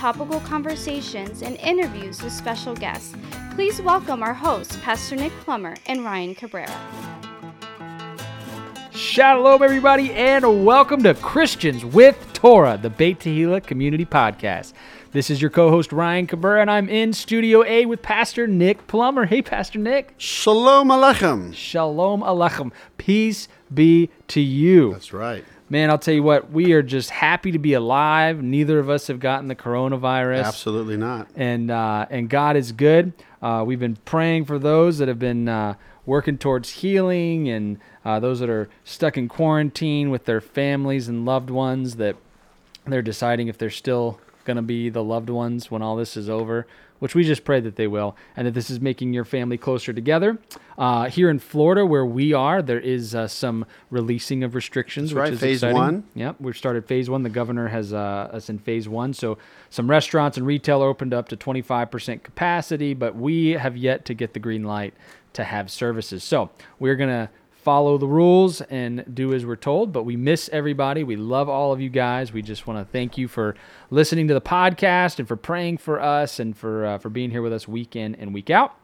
topical conversations, and interviews with special guests. Please welcome our hosts, Pastor Nick Plummer and Ryan Cabrera. Shalom, everybody, and welcome to Christians with Torah, the Beit Tehillah Community Podcast. This is your co-host Ryan Cabrera, and I'm in Studio A with Pastor Nick Plummer. Hey, Pastor Nick. Shalom Aleichem. Shalom Aleichem. Peace be to you. That's right man, I'll tell you what, we are just happy to be alive. Neither of us have gotten the coronavirus. Absolutely not. And uh, and God is good. Uh, we've been praying for those that have been uh, working towards healing and uh, those that are stuck in quarantine with their families and loved ones that they're deciding if they're still going to be the loved ones when all this is over which we just pray that they will, and that this is making your family closer together. Uh, here in Florida, where we are, there is uh, some releasing of restrictions. That's right, is phase exciting. one. Yep, we've started phase one. The governor has uh, us in phase one. So some restaurants and retail opened up to 25% capacity, but we have yet to get the green light to have services. So we're going to follow the rules and do as we're told. But we miss everybody. We love all of you guys. We just want to thank you for listening to the podcast and for praying for us and for uh, for being here with us week in and week out.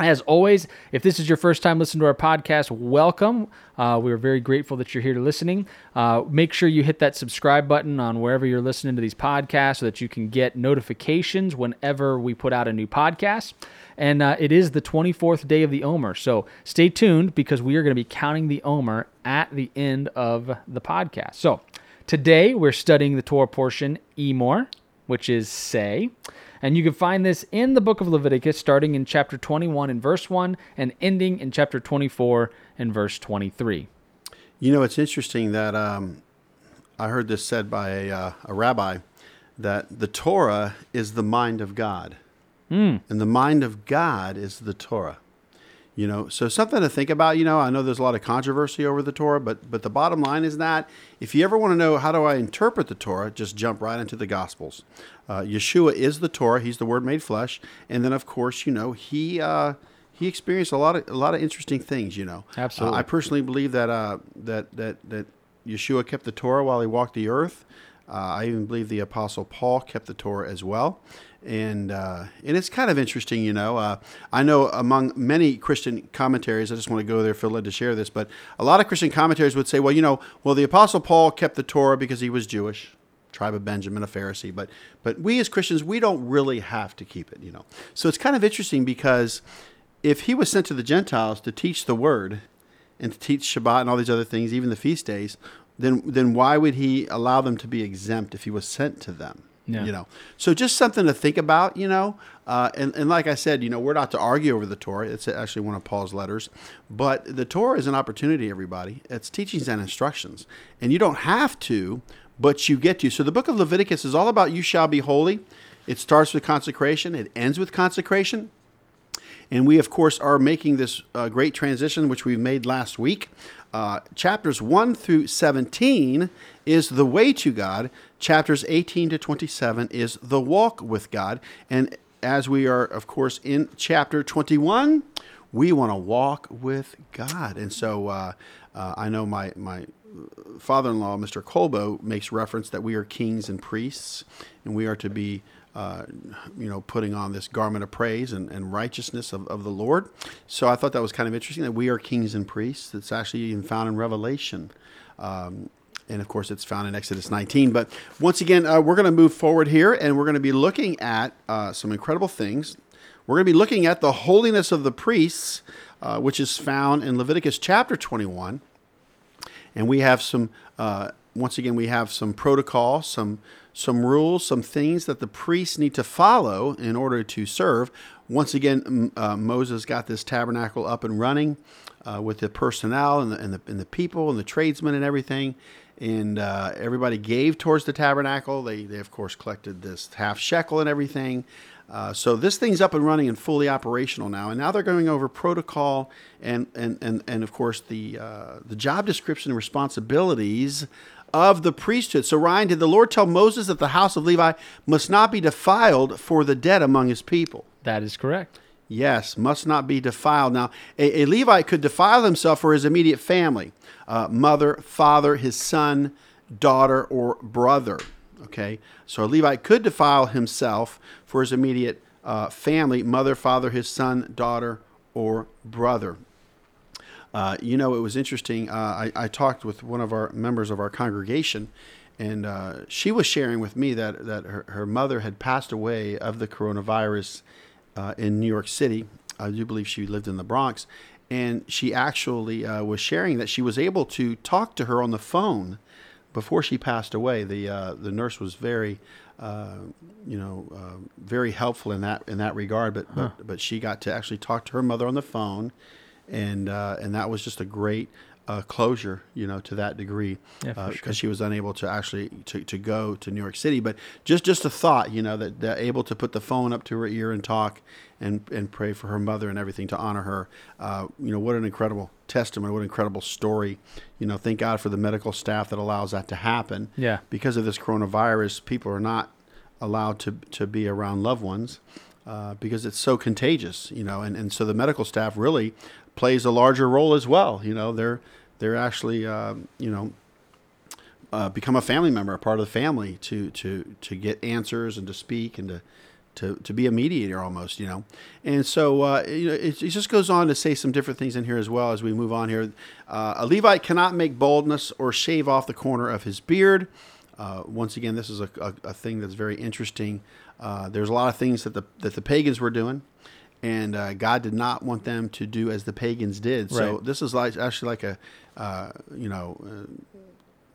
As always, if this is your first time listening to our podcast, welcome. Uh, we're very grateful that you're here to listening. Uh, make sure you hit that subscribe button on wherever you're listening to these podcasts so that you can get notifications whenever we put out a new podcast. And uh, it is the 24th day of the Omer. So stay tuned because we are going to be counting the Omer at the end of the podcast. So today we're studying the Torah portion, Emor, which is say. And you can find this in the book of Leviticus, starting in chapter 21 and verse 1 and ending in chapter 24 and verse 23. You know, it's interesting that um, I heard this said by a, uh, a rabbi that the Torah is the mind of God. Mm. And the mind of God is the Torah. You know, so something to think about. You know, I know there's a lot of controversy over the Torah, but but the bottom line is that if you ever want to know how do I interpret the Torah, just jump right into the Gospels. Uh, Yeshua is the Torah; he's the Word made flesh, and then of course, you know, he uh, he experienced a lot of a lot of interesting things. You know, absolutely. Uh, I personally believe that uh, that that that Yeshua kept the Torah while he walked the earth. Uh, I even believe the Apostle Paul kept the Torah as well and uh, and it's kind of interesting, you know. Uh, I know among many Christian commentaries, I just want to go there, feel led to share this, but a lot of Christian commentaries would say, well, you know, well, the Apostle Paul kept the Torah because he was Jewish, tribe of Benjamin, a Pharisee, but but we as Christians, we don't really have to keep it, you know. So it's kind of interesting because if he was sent to the Gentiles to teach the word and to teach Shabbat and all these other things, even the feast days, then then why would he allow them to be exempt if he was sent to them? Yeah. You know, so just something to think about. You know, uh, and and like I said, you know, we're not to argue over the Torah. It's actually one of Paul's letters, but the Torah is an opportunity. Everybody, it's teachings and instructions, and you don't have to, but you get to. So the book of Leviticus is all about you shall be holy. It starts with consecration. It ends with consecration. And we, of course, are making this uh, great transition, which we made last week. Uh, chapters 1 through 17 is the way to God. Chapters 18 to 27 is the walk with God. And as we are, of course, in chapter 21, we want to walk with God. And so uh, uh, I know my, my father in law, Mr. Colbo, makes reference that we are kings and priests, and we are to be uh, you know, putting on this garment of praise and, and righteousness of, of the Lord. So I thought that was kind of interesting that we are kings and priests. It's actually even found in Revelation. Um, and of course, it's found in Exodus 19. But once again, uh, we're going to move forward here and we're going to be looking at uh, some incredible things. We're going to be looking at the holiness of the priests, uh, which is found in Leviticus chapter 21. And we have some, uh, once again, we have some protocol, some some rules, some things that the priests need to follow in order to serve. Once again, uh, Moses got this tabernacle up and running uh, with the personnel and the, and the, and, the, people and the tradesmen and everything. And uh, everybody gave towards the tabernacle. They, they, of course, collected this half shekel and everything. Uh, so this thing's up and running and fully operational now, and now they're going over protocol and and and, and of course the uh, the job description and responsibilities of the priesthood. So Ryan, did the Lord tell Moses that the house of Levi must not be defiled for the dead among his people? That is correct. Yes, must not be defiled. Now, a, a Levite could defile himself for his immediate family uh, mother, father, his son, daughter, or brother. Okay, so a Levite could defile himself for his immediate uh, family mother, father, his son, daughter, or brother. Uh, you know, it was interesting. Uh, I, I, talked with one of our members of our congregation, and uh, she was sharing with me that, that her, her mother had passed away of the coronavirus uh, in New York City. I do believe she lived in the Bronx. And she actually uh, was sharing that she was able to talk to her on the phone before she passed away. The, uh, the nurse was very, uh, you know, uh, very helpful in that, in that regard. But, huh. but, but she got to actually talk to her mother on the phone. And, uh, and that was just a great uh, closure, you know, to that degree, because yeah, sure. she was unable to actually to, to go to New York City. But just just a thought, you know, that, that able to put the phone up to her ear and talk and and pray for her mother and everything to honor her. Uh, you know, what an incredible testimony, what an incredible story. You know, thank God for the medical staff that allows that to happen. Yeah. Because of this coronavirus, people are not allowed to to be around loved ones. Uh, because it's so contagious, you know, and, and so the medical staff really plays a larger role as well. You know, they're they're actually uh, you know uh, become a family member, a part of the family to to to get answers and to speak and to to, to be a mediator almost, you know. And so uh, you know, it, it, just goes on to say some different things in here as well as we move on here. Uh, a Levite cannot make baldness or shave off the corner of his beard. Uh, once again, this is a, a, a, thing that's very interesting. Uh, there's a lot of things that the that the pagans were doing and uh, God did not want them to do as the pagans did. So right. this is like actually like a, uh, you know, uh,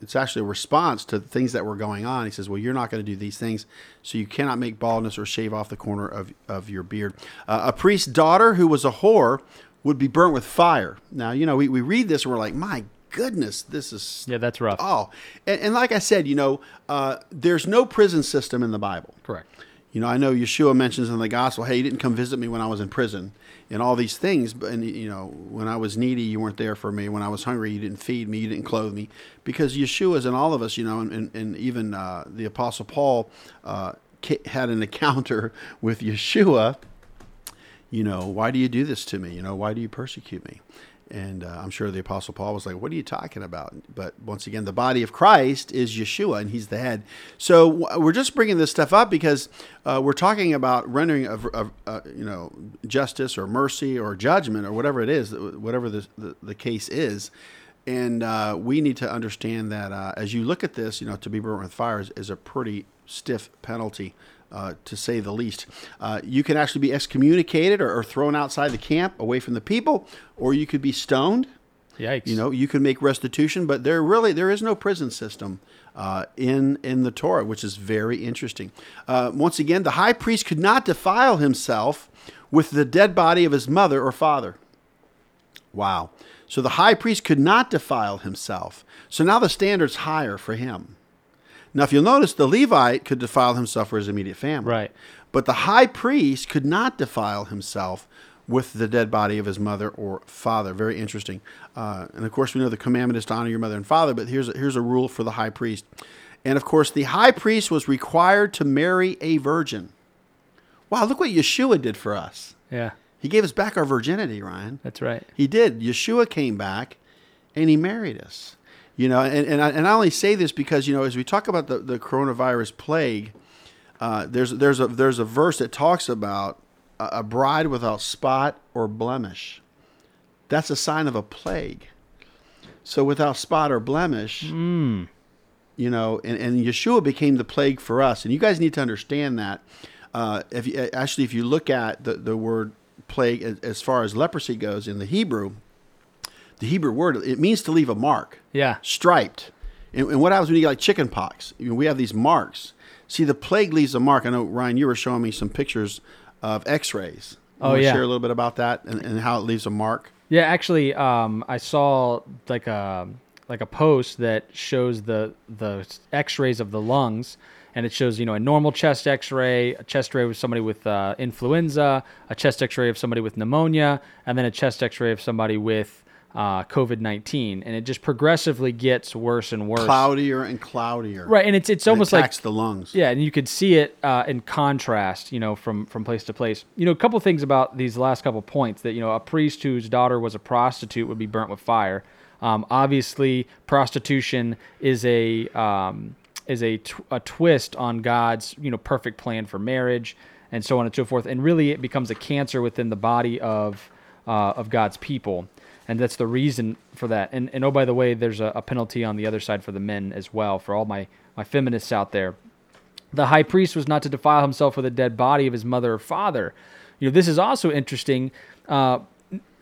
it's actually a response to things that were going on. He says, "Well, you're not going to do these things, so you cannot make baldness or shave off the corner of of your beard." Uh, a priest's daughter who was a whore would be burnt with fire. Now, you know, we, we read this and we're like, "My goodness, this is yeah, that's rough." Oh, and, and like I said, you know, uh, there's no prison system in the Bible. Correct. You know, I know Yeshua mentions in the gospel, hey, you didn't come visit me when I was in prison and all these things. But, and, you know, when I was needy, you weren't there for me. When I was hungry, you didn't feed me, you didn't clothe me. Because Yeshua is in all of us, you know, and, and, and even uh, the Apostle Paul uh, had an encounter with Yeshua. You know, why do you do this to me? You know, why do you persecute me? And uh, I'm sure the Apostle Paul was like, What are you talking about? But once again, the body of Christ is Yeshua, and he's the head. So we're just bringing this stuff up because uh, we're talking about rendering of, of uh, you know, justice or mercy or judgment or whatever it is, whatever the, the, the case is. And uh, we need to understand that uh, as you look at this, you know, to be burnt with fire is, is a pretty stiff penalty uh, to say the least. Uh, you can actually be excommunicated or, or, thrown outside the camp, away from the people, or you could be stoned. Yikes! You know, you can make restitution, but there really there is no prison system uh, in in the Torah, which is very interesting. Uh, once again, the high priest could not defile himself with the dead body of his mother or father. Wow! So the high priest could not defile himself. So now the standard's higher for him. Now, if you'll notice, the Levite could defile himself for his immediate family. Right. But the high priest could not defile himself with the dead body of his mother or father. Very interesting. Uh, and of course, we know the commandment is to honor your mother and father, but here's a, here's a rule for the high priest. And of course, the high priest was required to marry a virgin. Wow, look what Yeshua did for us. Yeah. He gave us back our virginity, Ryan. That's right. He did. Yeshua came back and he married us. You know, and, and, I, and I only say this because, you know, as we talk about the, the coronavirus plague, uh, there's, there's, a, there's a verse that talks about a, a bride without spot or blemish. That's a sign of a plague. So without spot or blemish, mm. you know, and, and Yeshua became the plague for us. And you guys need to understand that. Uh, if you, actually, if you look at the, the word plague as, as far as leprosy goes in the Hebrew, the Hebrew word, it means to leave a mark. Yeah. Striped. And, and what happens when you get like chicken pox? You know, we have these marks. See, the plague leaves a mark. I know, Ryan, you were showing me some pictures of x rays. Oh, yeah. Share a little bit about that and, and how it leaves a mark. Yeah, actually, um, I saw like a like a post that shows the the X-rays of the lungs, and it shows you know a normal chest X-ray, a chest X-ray of somebody with uh, influenza, a chest X-ray of somebody with pneumonia, and then a chest X-ray of somebody with uh, COVID nineteen, and it just progressively gets worse and worse. Cloudier and cloudier. Right, and it's it's almost it like attacks the lungs. yeah, and you could see it uh, in contrast, you know, from from place to place. You know, a couple things about these last couple points that you know, a priest whose daughter was a prostitute would be burnt with fire. Um, obviously, prostitution is a um, is a, tw- a twist on God's you know perfect plan for marriage and so on and so forth. And really, it becomes a cancer within the body of uh, of God's people, and that's the reason for that. And and oh by the way, there's a, a penalty on the other side for the men as well for all my my feminists out there. The high priest was not to defile himself with a dead body of his mother or father. You know, this is also interesting. Uh,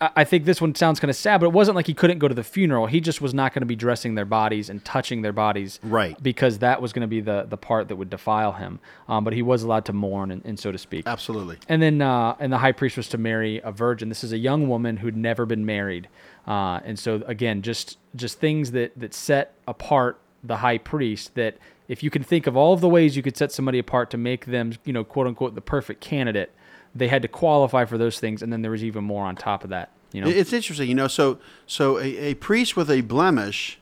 I think this one sounds kind of sad, but it wasn't like he couldn't go to the funeral. He just was not going to be dressing their bodies and touching their bodies, Right. Because that was going to be the the part that would defile him. Um, but he was allowed to mourn and, and so to speak. Absolutely. And then, uh, and the high priest was to marry a virgin. This is a young woman who'd never been married, uh, and so again, just just things that that set apart the high priest. That if you can think of all of the ways you could set somebody apart to make them, you know, quote unquote, the perfect candidate, they had to qualify for those things, and then there was even more on top of that. You know, It's interesting, you know. So, so a, a priest with a blemish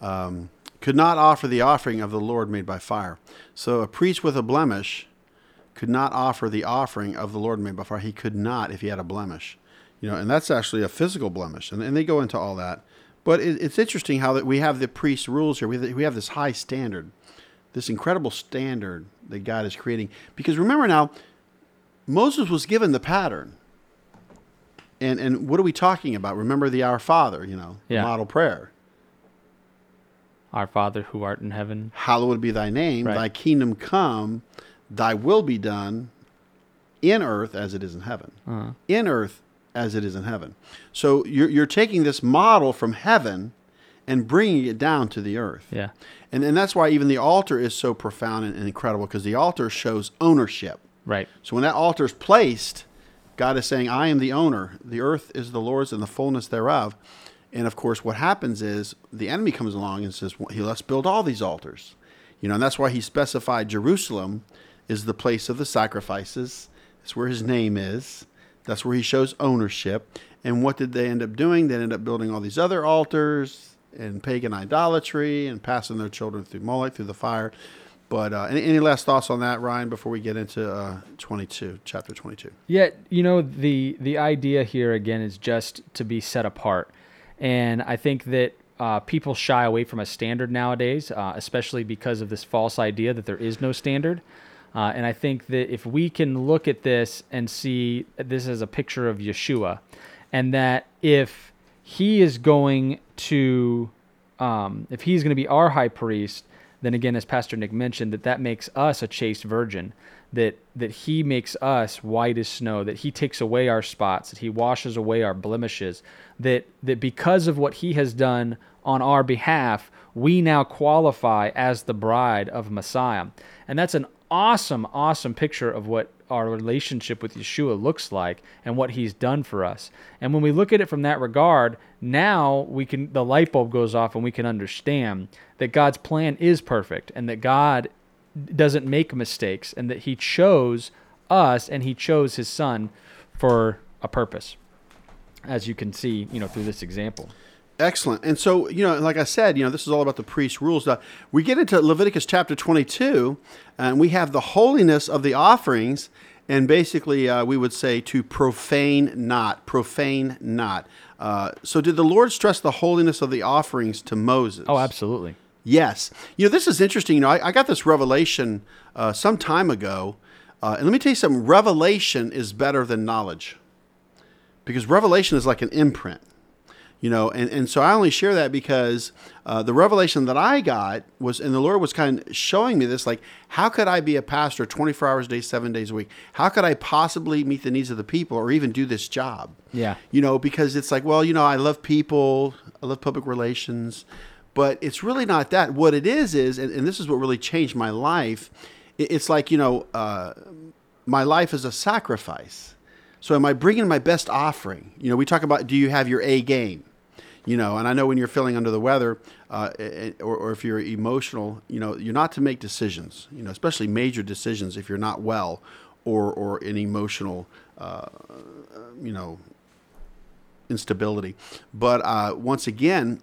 um, could not offer the offering of the Lord made by fire. So, a priest with a blemish could not offer the offering of the Lord made by fire. He could not if he had a blemish, you know. And that's actually a physical blemish, and, and they go into all that. But it, it's interesting how that we have the priest rules here. We we have this high standard, this incredible standard that God is creating. Because remember now, Moses was given the pattern. And and what are we talking about? Remember the Our Father, you know, Yeah. model prayer. our Father who art in heaven. Hallowed be thy name, Right. thy kingdom come, thy will be done in earth as it is in heaven. Uh, In earth as it is in heaven. So you're, you're taking this model from heaven and bringing it down to the earth. yeah, And, and that's why even the altar is so profound and, and incredible because the altar shows ownership. Right. So when that altar is placed, God is saying, I am the owner. The earth is the Lord's and the fullness thereof. And of course, what happens is the enemy comes along and says, well, he let's build all these altars. You know, and that's why he specified Jerusalem is the place of the sacrifices. It's where his name is. That's where he shows ownership. And what did they end up doing? They ended up building all these other altars and pagan idolatry and passing their children through Moloch, through the fire. But uh, any, any last thoughts on that, Ryan, before we get into uh, 22, chapter 22? Yeah, you know the the idea here again is just to be set apart, and I think that uh, people shy away from a standard nowadays, uh, especially because of this false idea that there is no standard. Uh, and I think that if we can look at this and see this as a picture of Yeshua, and that if he is going to, um, if he's going to be our high priest, then again, as Pastor Nick mentioned, that that makes us a chaste virgin, that that he makes us white as snow, that he takes away our spots, that he washes away our blemishes, that that because of what he has done on our behalf, we now qualify as the bride of Messiah. And that's an awesome, awesome picture of what our relationship with Yeshua looks like and what he's done for us. And when we look at it from that regard, now we can the light bulb goes off and we can understand that God's plan is perfect and that God doesn't make mistakes and that he chose us and he chose his son for a purpose. As you can see, you know, through this example. Excellent. And so, you know, like I said, you know, this is all about the priest rules. Now, we get into Leviticus chapter 22, and we have the holiness of the offerings, and basically, uh, we would say to profane not, profane not. Uh, so, did the Lord stress the holiness of the offerings to Moses? Oh, absolutely. Yes. You know, this is interesting. You know, I, I got this revelation uh, some time ago. Uh, and let me tell you something revelation is better than knowledge because revelation is like an imprint. You know, and, and so I only share that because uh, the revelation that I got was, and the Lord was kind of showing me this like, how could I be a pastor 24 hours a day, seven days a week? How could I possibly meet the needs of the people or even do this job? Yeah. You know, because it's like, well, you know, I love people, I love public relations, but it's really not that. What it is is, and, and this is what really changed my life. it- It's like you know, uh, my life is a sacrifice. So am I bringing my best offering? You know, we talk about do you have your A game? You know, and I know when you're feeling under the weather, uh, or, or if you're emotional, you know, you're not to make decisions. You know, especially major decisions if you're not well, or or in emotional, uh, you know, instability. But uh, once again,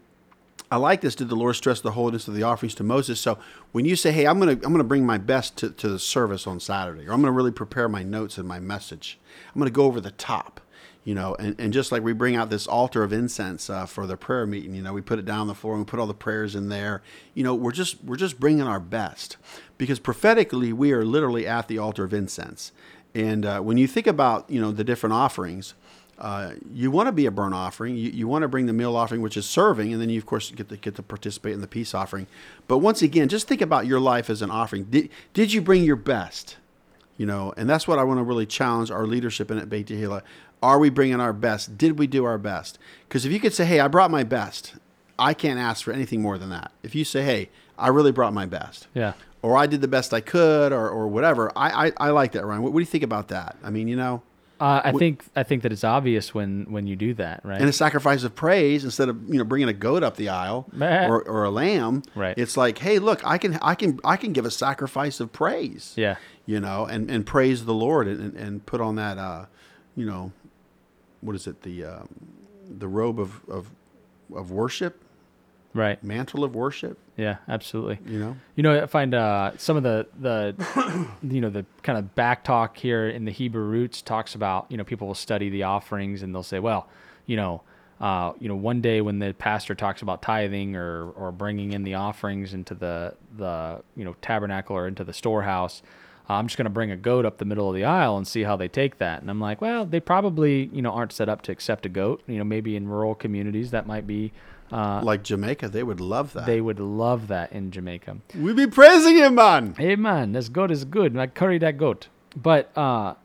I like this. Did the Lord stress the holiness of the offerings to Moses? So when you say, "Hey, I'm gonna I'm gonna bring my best to, to the service on Saturday," or I'm gonna really prepare my notes and my message, I'm gonna go over the top, you know, and, and just like we bring out this altar of incense uh, for the prayer meeting, you know, we put it down on the floor and we put all the prayers in there. You know, we're just we're just bringing our best because prophetically we are literally at the altar of incense. And uh, when you think about you know the different offerings uh, you want to be a burnt offering. You, you want to bring the meal offering, which is serving, and then you of course get to get to participate in the peace offering. But once again, just think about your life as an offering. Did did you bring your best? You know, and that's what I want to really challenge our leadership in at Beit Tehillah. Are we bringing our best? Did we do our best? Because if you could say, "Hey, I brought my best," I can't ask for anything more than that. If you say, "Hey, I really brought my best," Yeah. or I did the best I could, or or whatever, I I, I like that, Ryan. What, what do you think about that? I mean, you know. Uh, I think I think that it's obvious when when you do that, right? and a sacrifice of praise instead of you know bringing a goat up the aisle or, or a lamb Right. it's like hey look i can i can i can give a sacrifice of praise yeah. you know and and praise the lord and and, put on that uh you know what is it the um, the robe of of of worship Right. mantle of worship Yeah. Absolutely. you know You know, I find uh, some of the the you know the kind of back talk here in the Hebrew roots talks about you know people will study the offerings and they'll say, well, you know, uh, you know, one day when the pastor talks about tithing or or bringing in the offerings into the the you know tabernacle or into the storehouse. uh, I'm just going to bring a goat up the middle of the aisle and see how they take that. And I'm like, well, they probably, you know, aren't set up to accept a goat. You know, maybe in rural communities that might be, uh, like jamaica they would love that they would love that in Jamaica. we be praising him man Hey man, this goat is good. I curry that goat. But uh,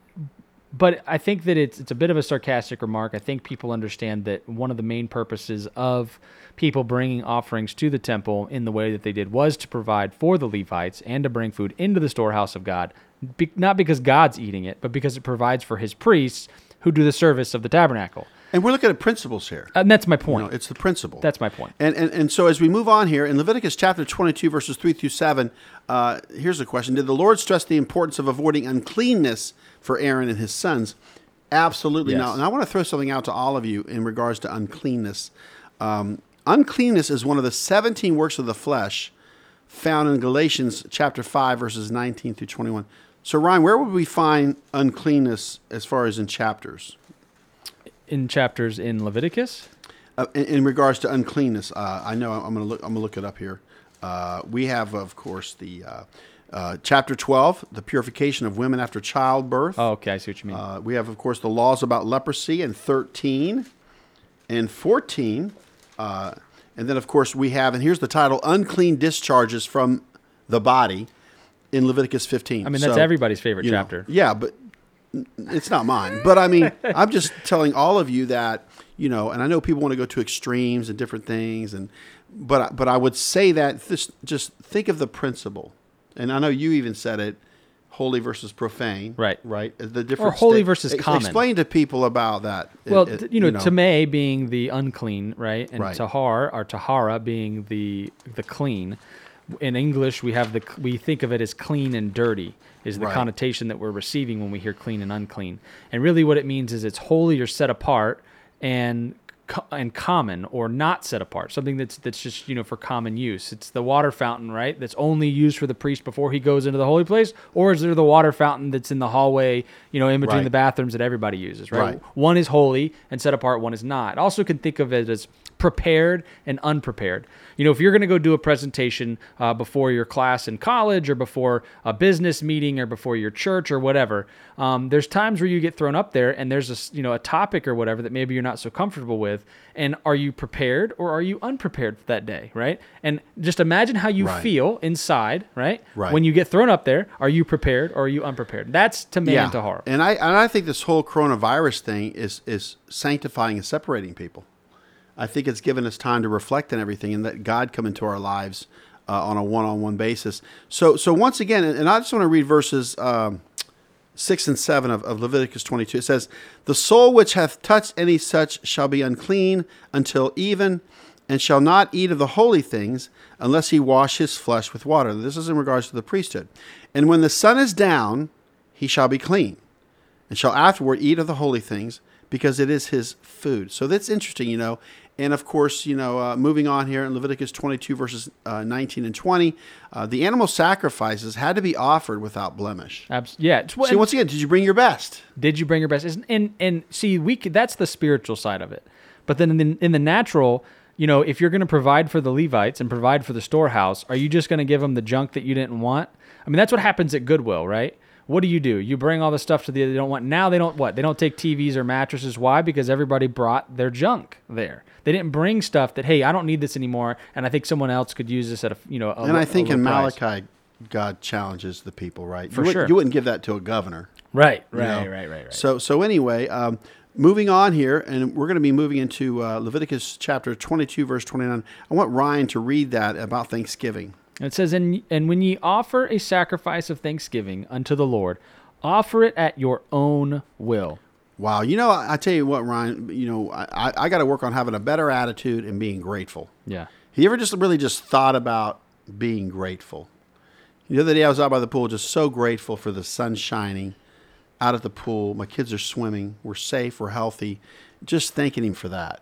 but I think that it's it's a bit of a sarcastic remark. I think people understand that one of the main purposes of people bringing offerings to the temple in the way that they did was to provide for the Levites and to bring food into the storehouse of God, be, not because God's eating it, but because it provides for His priests who do the service of the tabernacle. And we're looking at principles here And that's my you point. know, it's the principle that's my point. And, and and so as we move on here in Leviticus chapter 22 verses 3 through 7, uh, here's a question: Did the Lord stress the importance of avoiding uncleanness for Aaron and his sons? Absolutely Yes. not. And I want to throw something out to all of you in regards to uncleanness. Um, uncleanness is one of the 17 works of the flesh found in Galatians chapter 5 verses 19 through 21. So Ryan, where would we find uncleanness as far as in chapters? In chapters in Leviticus, Uh, in, in regards to uncleanness, uh, I know I'm going to look. I'm going to look it up here. Uh, we have, of course, the uh, uh, chapter 12, the purification of women after childbirth. oh, okay, I see what you mean. Uh, we have, of course, the laws about leprosy in 13 and 14. Uh, and then, of course, we have, and here's the title unclean discharges from the body in Leviticus 15. I mean, that's So, everybody's favorite you know, chapter. yeah, but it's not mine. But I mean, I'm just telling all of you that you know, and I know people want to go to extremes and different things, and but but I would say that this, just think of the principle, and I know you even said it, holy versus profane, Right. Right, the different holy versus ex- common. Explain to people about that. Well, It- it- you know, tameh being the unclean, right, and Right. tahar or tahara being the the clean. In English, we have the we think of it as clean and dirty is the Right. connotation that we're receiving when we hear clean and unclean. And really, what it means is it's holy or set apart and and common or not set apart something that's that's just you know for common use it's the water fountain right that's only used for the priest before he goes into the holy place or is there the water fountain that's in the hallway you know in between Right. the bathrooms that everybody uses right? Right. one is holy and set apart one is not also can think of it as prepared and unprepared you know if you're going to go do a presentation uh, before your class in college or before a business meeting or before your church or whatever um, there's times where you get thrown up there and there's a you know a topic or whatever that maybe you're not so comfortable with and are you prepared or are you unprepared for that day right and just imagine how you Right. feel inside right Right. when you get thrown up there are you prepared or are you unprepared that's to man yeah. to heart And I and I think this whole coronavirus thing is is sanctifying and separating people. I think it's given us time to reflect on everything and let God come into our lives uh, on a one-on-one basis. So so once again, and I just want to read verses um, 6 and 7 of, of Leviticus 22. It says, The soul which hath touched any such shall be unclean until even, and shall not eat of the holy things unless he wash his flesh with water. This is in regards to the priesthood. And when the sun is down, he shall be clean, and shall afterward eat of the holy things, because it is his food. So that's interesting, you know. And of course, you know, uh, moving on here in Leviticus 22, verses uh, 19 and 20, uh, the animal sacrifices had to be offered without blemish. Abs- yeah. See, once again, did you bring your best? did you bring your best? Isn't- And and see, we could, that's the spiritual side of it. But then in the, in the natural, you know, if you're going to provide for the Levites and provide for the storehouse, are you just going to give them the junk that you didn't want? I mean, that's what happens at Goodwill, right? What do you do? You bring all the stuff to the they don't want. Now they don't what? They don't take TVs or mattresses. Why? Because everybody brought their junk there. They didn't bring stuff that hey, I don't need this anymore, and I think someone else could use this at a you know. A, And I think in price. Malachi, God challenges the people, right? For you, would- sure. you wouldn't give that to a governor. Right, you right, know? right, right, right. So, so anyway, um, moving on here, and we're going to be moving into uh, Leviticus chapter 22, verse 29. I want Ryan to read that about Thanksgiving. It says, and, and when ye offer a sacrifice of thanksgiving unto the Lord, offer it at your own will. Wow, you know, I, I tell you what, Ryan, you know, I, I, got to work on having a better attitude and being grateful. Yeah. Have you ever just really just thought about being grateful? The other day I was out by the pool, just so grateful for the sun shining out at the pool. My kids are swimming. We're safe. We're healthy. Just thanking him for that.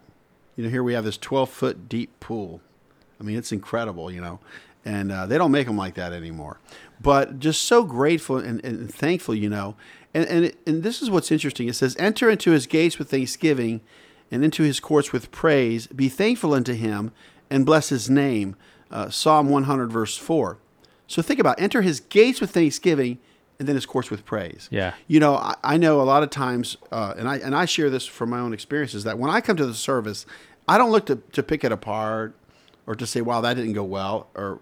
You know, here we have this 12 foot deep pool. I mean, it's incredible, you know, and uh, they don't make them like that anymore. But just so grateful and, and thankful, you know. And, and, it, and this is what's interesting. It says, Enter into his gates with thanksgiving and into his courts with praise. Be thankful unto him and bless his name. Uh, Psalm 100, verse 4. So think about it. enter his gates with thanksgiving and then his courts with praise. Yeah. You know, I, I know a lot of times, uh, and I and I share this from my own experiences that when I come to the service, I don't look to, to pick it apart or to say, "Wow, that didn't go well," or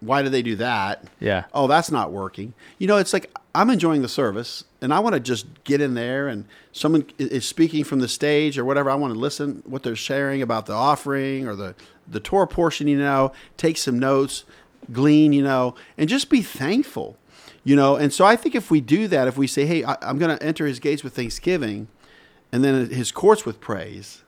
"Why do they do that?" Yeah. Oh, that's not working. You know, it's like I'm enjoying the service, and I want to just get in there, and someone is speaking from the stage or whatever. I want to listen what they're sharing about the offering or the the Torah portion. You know, take some notes, glean. You know, and just be thankful. You know, and so I think if we do that, if we say, "Hey, I, I'm going to enter His gates with thanksgiving," and then His courts with praise,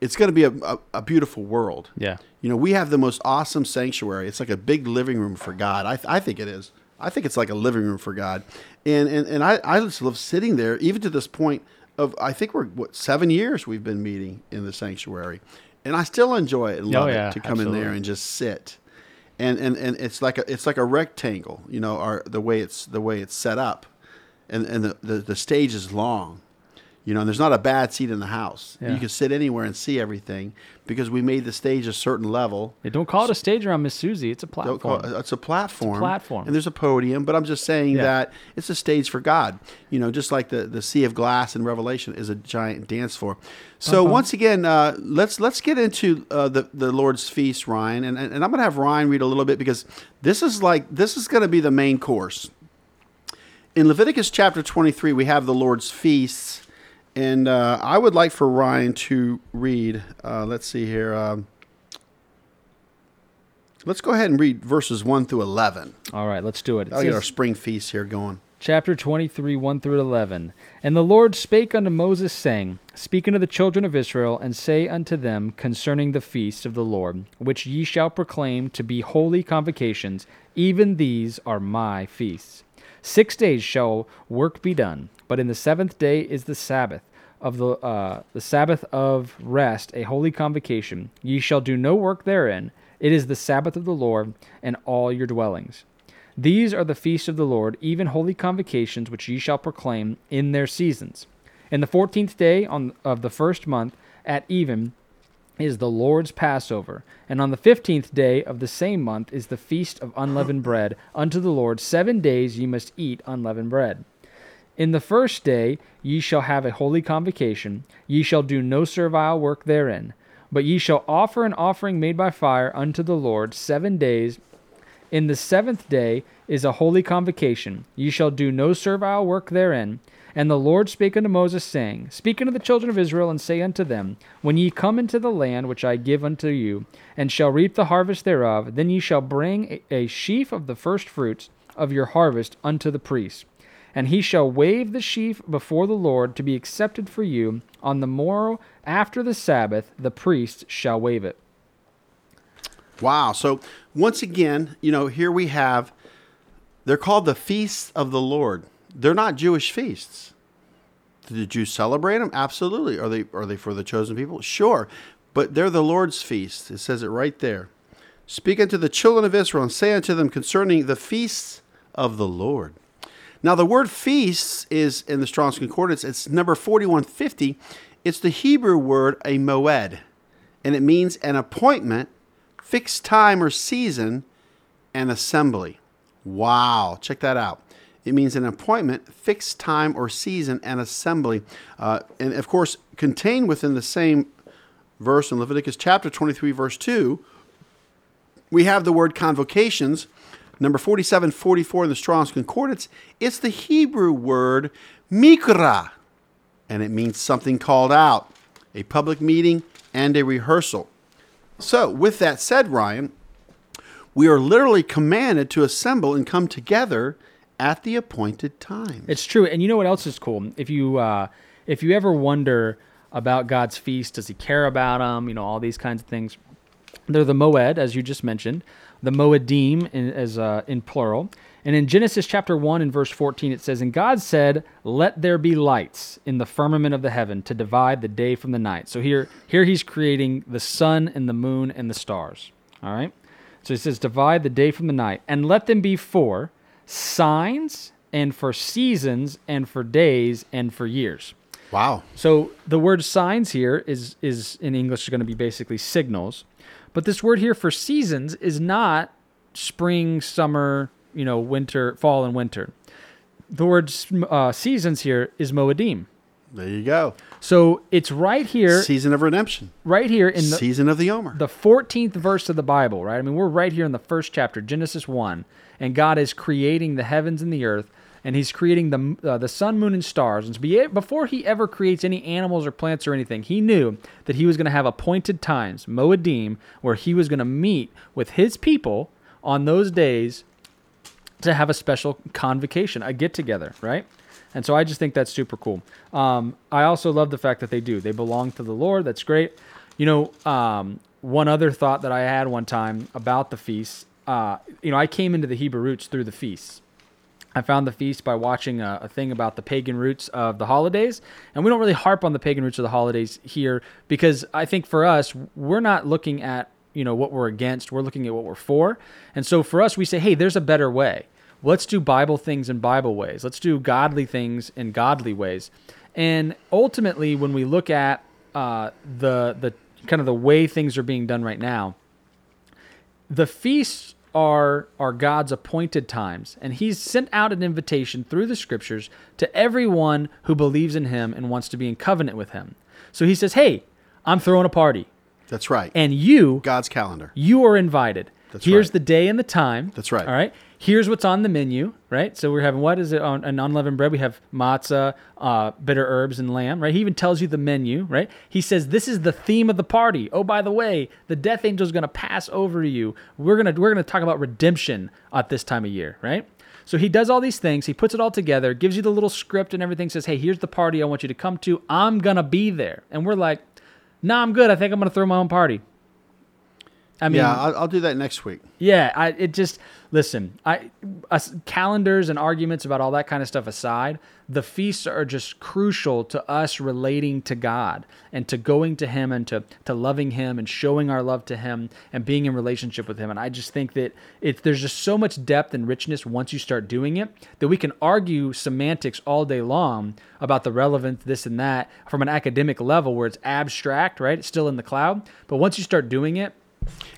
it's going to be a, a, a beautiful world. Yeah. You know, we have the most awesome sanctuary. It's like a big living room for God. I, I think it is. I think it's like a living room for God. And and, and I, I just love sitting there, even to this point of, I think we're, what, seven years we've been meeting in the sanctuary. And I still enjoy it and oh, love Oh, yeah, it to come in there and just sit. And, and, and it's like a it's like a rectangle, you know, or the way it's the way it's set up, and and the, the, the stage is long, you know, and there's not a bad seat in the house. Yeah. You can sit anywhere and see everything because we made the stage a certain level. Yeah, don't call it a stage around Miss Susie. It's a platform. call- it's a platform. platform. And there's a podium, but I'm just saying Yeah. that it's a stage for God. You know, just like the, the sea of glass in Revelation is a giant dance floor. So Uh-huh. once again, uh, let's let's get into uh, the the Lord's feast, Ryan, and and I'm gonna have Ryan read a little bit because this is like this is gonna be the main course. In Leviticus chapter 23, we have the Lord's feasts, and uh, I would like for Ryan to read. Uh, let's see here. Um, let's go ahead and read verses 1 through 11. All right, let's do it. It I'll get our spring feast here going. chapter 23, 1 through 11. And the Lord spake unto Moses, saying, Speak unto the children of Israel, and say unto them concerning the feast of the Lord, which ye shall proclaim to be holy convocations, even these are my feasts. Six days shall work be done, but in the seventh day is the Sabbath. Of the uh, the Sabbath of rest, a holy convocation. Ye shall do no work therein. It is the Sabbath of the Lord, and all your dwellings. These are the feasts of the Lord, even holy convocations, which ye shall proclaim in their seasons. In the fourteenth day on, of the first month, at even, is the Lord's Passover. And on the fifteenth day of the same month is the feast of unleavened bread. Unto the Lord seven days ye must eat unleavened bread. In the first day ye shall have a holy convocation. Ye shall do no servile work therein. But ye shall offer an offering made by fire unto the Lord seven days in the seventh day is a holy convocation. Ye shall do no servile work therein. And the Lord spake unto Moses, saying, Speak unto the children of Israel, and say unto them, When ye come into the land which I give unto you, and shall reap the harvest thereof, then ye shall bring a, sheaf of the first fruits of your harvest unto the priest. And he shall wave the sheaf before the Lord to be accepted for you. On the morrow after the Sabbath, the priest shall wave it. Wow. So once again, you know, here we have, they're called the feasts of the Lord. They're not Jewish feasts. Do the Jews celebrate them? Absolutely. Are they are they for the chosen people? Sure. But they're the Lord's feast. It says it right there. Speak unto the children of Israel and say unto them concerning the feasts of the Lord. Now the word feasts is in the Strong's Concordance, it's number 4150. It's the Hebrew word a moed, and it means an appointment, fixed time or season, and assembly. Wow, check that out. It means an appointment, fixed time or season, and assembly. Uh, and of course, contained within the same verse in Leviticus chapter 23, verse 2, we have the word convocations, number 4744 in the Strong's Concordance. It's the Hebrew word mikra, and it means something called out, a public meeting, and a rehearsal. So, with that said, Ryan, we are literally commanded to assemble and come together at the appointed time. It's true, and you know what else is cool? If you uh, if you ever wonder about God's feast, does He care about them? You know, all these kinds of things. They're the moed, as you just mentioned, the moedim in, as uh, in plural. And in Genesis chapter one and verse fourteen, it says, "And God said, Let there be lights in the firmament of the heaven to divide the day from the night." So here, here He's creating the sun and the moon and the stars. All right. So He says, "Divide the day from the night, and let them be for." signs and for seasons and for days and for years. Wow. So the word signs here is is in English is going to be basically signals, but this word here for seasons is not spring, summer, you know, winter, fall, and winter. The word uh, seasons here is moedim. There you go. So it's right here, season of redemption. right here in the season of the Omer. the 14th verse of the Bible, right? I mean, we're right here in the first chapter, Genesis 1, and God is creating the heavens and the earth, and He's creating the uh, the sun, moon, and stars. And be, before He ever creates any animals or plants or anything, He knew that He was going to have appointed times, Moedim, where He was going to meet with His people on those days to have a special convocation, a get together, right? And so I just think that's super cool. Um, I also love the fact that they do. They belong to the Lord. That's great. You know, um, one other thought that I had one time about the feasts, uh, you know, I came into the Hebrew roots through the feasts. I found the feast by watching a, a, thing about the pagan roots of the holidays. And we don't really harp on the pagan roots of the holidays here because I think for us, we're not looking at, you know, what we're against. We're looking at what we're for. And so for us, we say, hey, there's a better way let's do Bible things in Bible ways. Let's do godly things in godly ways. And ultimately, when we look at uh, the the kind of the way things are being done right now, the feasts are are God's appointed times, and He's sent out an invitation through the Scriptures to everyone who believes in Him and wants to be in covenant with Him. So He says, "Hey, I'm throwing a party." That's right. And you, God's calendar. You are invited. That's Here's right. the day and the time. That's right. All right. Here's what's on the menu, right? So we're having what is it on an unleavened bread? We have matzah, uh, bitter herbs, and lamb, right? He even tells you the menu, right? He says this is the theme of the party. Oh, by the way, the death angel is going to pass over you. We're gonna we're gonna talk about redemption at this time of year, right? So he does all these things. He puts it all together, gives you the little script and everything. Says, hey, here's the party I want you to come to. I'm gonna be there, and we're like, nah, I'm good. I think I'm gonna throw my own party. I mean, yeah, I'll, I'll, do that next week. Yeah, I, it just listen. I us, calendars and arguments about all that kind of stuff aside, the feasts are just crucial to us relating to God and to going to Him and to to loving Him and showing our love to Him and being in relationship with Him. And I just think that it there's just so much depth and richness once you start doing it that we can argue semantics all day long about the relevance this and that from an academic level where it's abstract, right? It's still in the cloud, but once you start doing it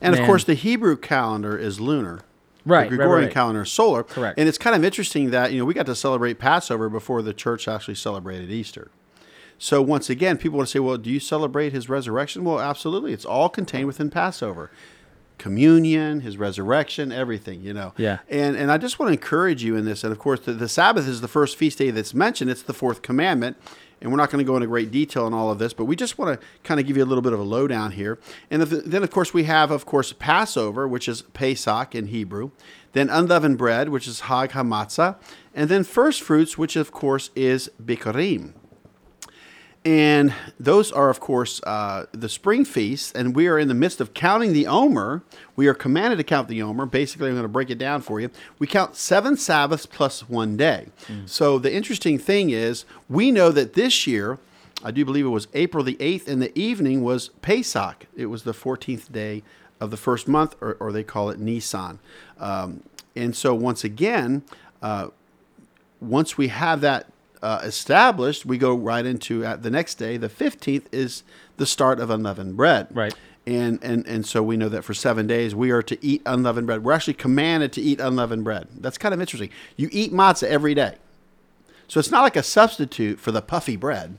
and Man. of course, the Hebrew calendar is lunar. Right. The Gregorian right, right. calendar is solar. Correct. And it's kind of interesting that, you know, we got to celebrate Passover before the church actually celebrated Easter. So once again, people want to say, well, do you celebrate his resurrection? Well, absolutely. It's all contained within Passover. Communion, his resurrection, everything, you know. Yeah. And and I just want to encourage you in this. And of course, the, the Sabbath is the first feast day that's mentioned. It's the fourth commandment and we're not going to go into great detail on all of this, but we just want to kind of give you a little bit of a lowdown here. And then, of course, we have, of course, Passover, which is Pesach in Hebrew, then unleavened bread, which is Hag HaMatzah, and then first fruits, which of course is Bikurim. And those are, of course, uh, the spring feasts, and we are in the midst of counting the Omer. We are commanded to count the Omer. Basically, I'm going to break it down for you. We count seven Sabbaths plus one day. So the interesting thing is, we know that this year, I do believe it was April the 8th and the evening, was Pesach. It was the 14th day of the first month, or, or they call it Nisan. Um, and so, once again, uh, once we have that uh, established, we go right into at the next day. The fifteenth is the start of unleavened bread. Right. And and and so we know that for seven days we are to eat unleavened bread. We're actually commanded to eat unleavened bread. That's kind of interesting. You eat matzah every day, so it's not like a substitute for the puffy bread.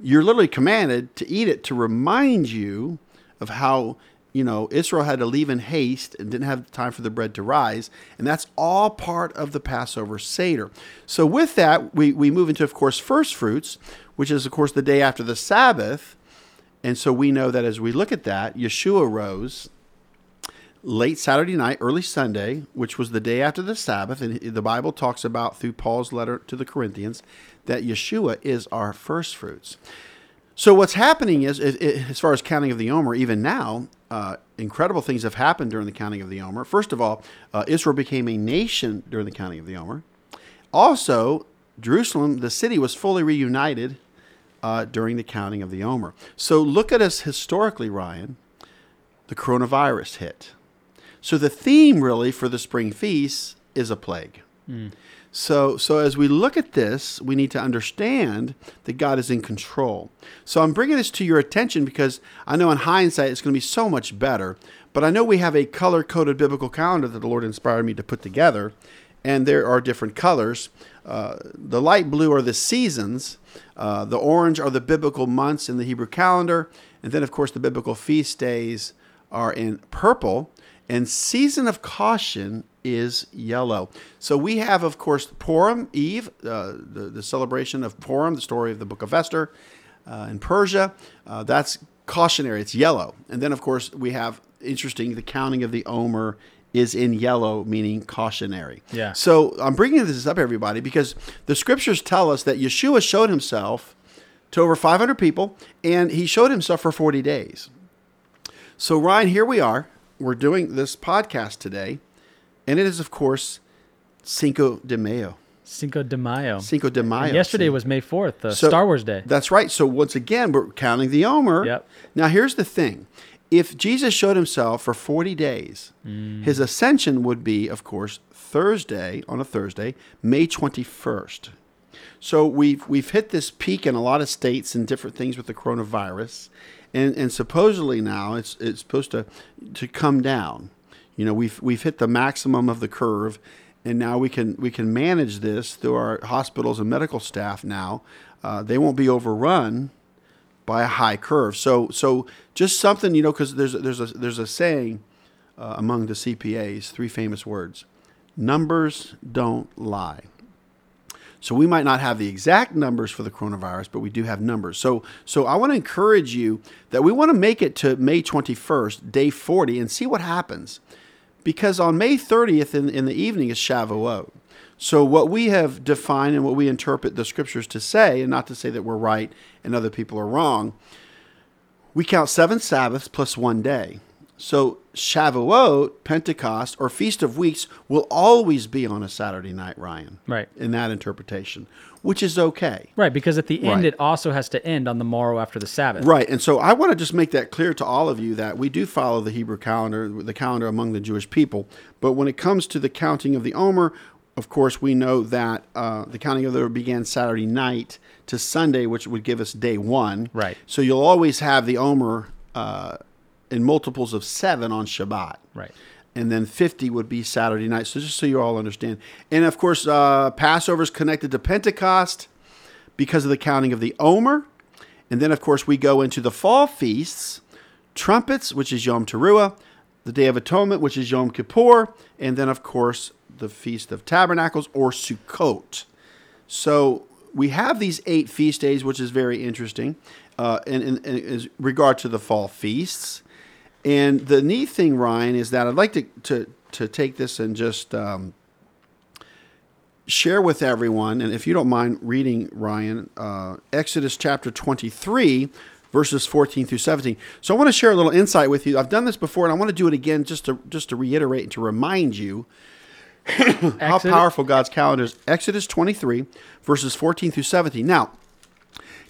You're literally commanded to eat it to remind you of how you know, Israel had to leave in haste and didn't have time for the bread to rise. And that's all part of the Passover Seder. So, with that, we, we move into, of course, first fruits, which is, of course, the day after the Sabbath. And so we know that as we look at that, Yeshua rose late Saturday night, early Sunday, which was the day after the Sabbath. And the Bible talks about through Paul's letter to the Corinthians that Yeshua is our first fruits. So what's happening is, as far as counting of the Omer, even now, uh, incredible things have happened during the counting of the Omer. First of all, uh, Israel became a nation during the counting of the Omer. Also, Jerusalem, the city, was fully reunited uh, during the counting of the Omer. So look at us historically, Ryan. The coronavirus hit. So the theme really for the spring feast is a plague. Mm. So, so as we look at this, we need to understand that God is in control. So I'm bringing this to your attention because I know in hindsight it's going to be so much better. But I know we have a color coded biblical calendar that the Lord inspired me to put together, and there are different colors. Uh, the light blue are the seasons, uh, the orange are the biblical months in the Hebrew calendar, and then, of course, the biblical feast days are in purple. And season of caution is yellow. So we have, of course, Purim, Eve, uh, the, the celebration of Purim, the story of the book of Esther uh, in Persia. Uh, that's cautionary, it's yellow. And then, of course, we have, interesting, the counting of the Omer is in yellow, meaning cautionary. Yeah. So I'm bringing this up, everybody, because the scriptures tell us that Yeshua showed himself to over 500 people, and he showed himself for 40 days. So, Ryan, here we are. We're doing this podcast today and it is, of course, Cinco de Mayo. Cinco de Mayo. Cinco de Mayo. And yesterday See? was May 4th, the So- Star Wars Day. That's right. So once again, we're counting the Omer. Yep. Now here's the thing. If Jesus showed himself for 40 days, Mm. his ascension would be, of course, Thursday, on a Thursday, May 21st. So we've we've hit this peak in a lot of states and different things with the coronavirus. And and supposedly now it's it's supposed to to come down. You know, we've we've hit the maximum of the curve, and now we can we can manage this through our hospitals and medical staff. Now, uh, they won't be overrun by a high curve. So so just something you know, because there's there's a there's a saying uh, among the CPAs, three famous words: numbers don't lie. So we might not have the exact numbers for the coronavirus, but we do have numbers. So so I want to encourage you that we want to make it to May 21st, day 40, and see what happens because on May 30th in, in the evening is Shavuot. So what we have defined and what we interpret the scriptures to say, and not to say that we're right and other people are wrong, we count seven Sabbaths plus one day. So Shavuot, Pentecost, or Feast of Weeks will always be on a Saturday night, Ryan. Right. In that interpretation, which is okay. Right, because at the end Right. it also has to end on the morrow after the Sabbath. Right. And so I want to just make that clear to all of you that we do follow the Hebrew calendar, the calendar among the Jewish people. But when it comes to the counting of the Omer, of course, we know that uh, the counting of the Omer began Saturday night to Sunday, which would give us day one. Right. So you'll always have the Omer uh, in multiples of seven on Shabbat. Right. And then 50 would be Saturday night. So just so you all understand. And of course, uh, Passover is connected to Pentecost because of the counting of the Omer. And then, of course, we go into the fall feasts trumpets, which is Yom Teruah, the Day of Atonement, which is Yom Kippur, and then, of course, the Feast of Tabernacles or Sukkot. So we have these eight feast days, which is very interesting uh, in, in, in regard to the fall feasts. And the neat thing, Ryan, is that I'd like to, to, to take this and just um, share with everyone, and if you don't mind reading, Ryan, uh, Exodus chapter 23, verses 14 through 17. So I want to share a little insight with you. I've done this before, and I want to do it again just to just to reiterate and to remind you how powerful God's calendar is. Exodus 23, verses 14 through 17. Now,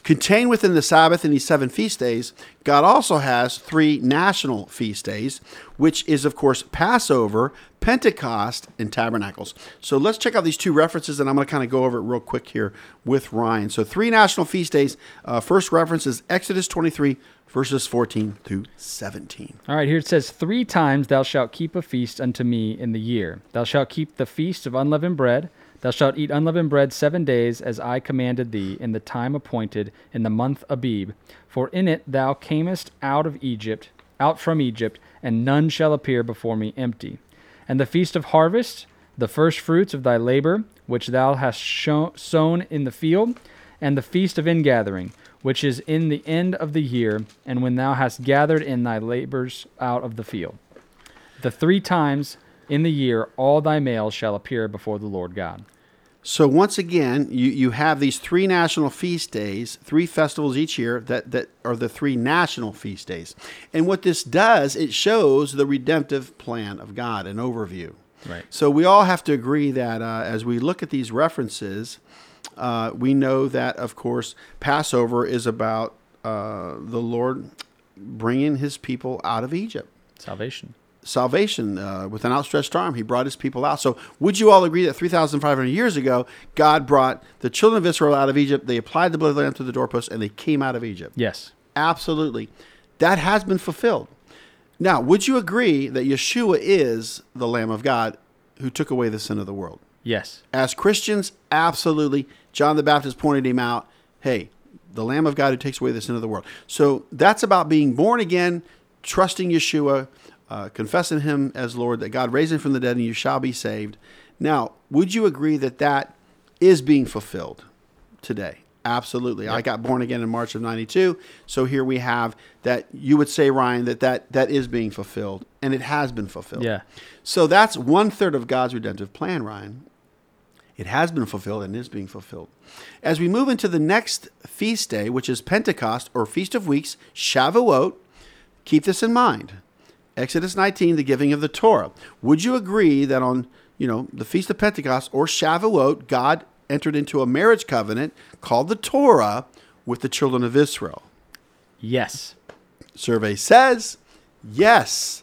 Contained within the Sabbath and these seven feast days, God also has three national feast days, which is, of course, Passover, Pentecost, and Tabernacles. So let's check out these two references, and I'm going to kind of go over it real quick here with Ryan. So, three national feast days. Uh, first reference is Exodus 23, verses 14 through 17. All right, here it says, Three times thou shalt keep a feast unto me in the year. Thou shalt keep the feast of unleavened bread. Thou shalt eat unleavened bread seven days, as I commanded thee, in the time appointed, in the month Abib. For in it thou camest out of Egypt, out from Egypt, and none shall appear before me empty. And the feast of harvest, the first fruits of thy labor, which thou hast sown in the field, and the feast of ingathering, which is in the end of the year, and when thou hast gathered in thy labors out of the field. The three times in the year all thy males shall appear before the Lord God. So once again, you, you have these three national feast days, three festivals each year that, that are the three national feast days. And what this does, it shows the redemptive plan of God, an overview. Right. So we all have to agree that uh, as we look at these references, uh, we know that, of course, Passover is about uh, the Lord bringing his people out of Egypt Salvation. Salvation uh, with an outstretched arm. He brought his people out. So, would you all agree that 3,500 years ago, God brought the children of Israel out of Egypt? They applied the blood of the Lamb to the doorpost and they came out of Egypt. Yes. Absolutely. That has been fulfilled. Now, would you agree that Yeshua is the Lamb of God who took away the sin of the world? Yes. As Christians, absolutely. John the Baptist pointed him out. Hey, the Lamb of God who takes away the sin of the world. So that's about being born again, trusting Yeshua, uh, confessing Him as Lord, that God raised Him from the dead and you shall be saved. Now, would you agree that that is being fulfilled today? Absolutely. I got born again in March of 92. So here we have that you would say, Ryan, that that, that is being fulfilled, and it has been fulfilled. Yeah. So that's one third of God's redemptive plan, Ryan. It has been fulfilled and is being fulfilled. As we move into the next feast day, which is Pentecost or Feast of Weeks, Shavuot, keep this in mind. Exodus 19, the giving of the Torah. Would you agree that on, you know, the Feast of Pentecost or Shavuot, God entered into a marriage covenant called the Torah with the children of Israel? Yes. Survey says yes.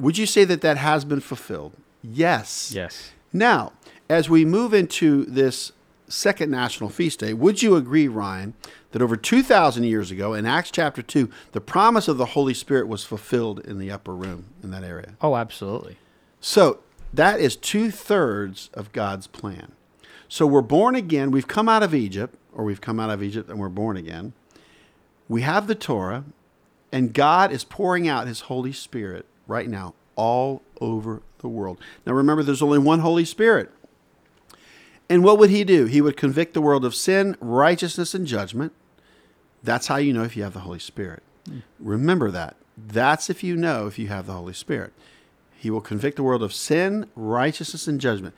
Would you say that that has been fulfilled? Yes. Yes. Now, as we move into this second national feast day, would you agree, Ryan, that over 2,000 years ago in Acts chapter 2, the promise of the Holy Spirit was fulfilled in the upper room in that area? Oh, absolutely. So that is two thirds of God's plan. So we're born again. We've come out of Egypt, or we've come out of Egypt and we're born again. We have the Torah, and God is pouring out His Holy Spirit right now all over the world. Now remember, there's only one Holy Spirit. And what would He do? He would convict the world of sin, righteousness, and judgment. That's how you know if you have the Holy Spirit. Hmm. Remember that. That's if you know if you have the Holy Spirit. He will convict the world of sin, righteousness, and judgment.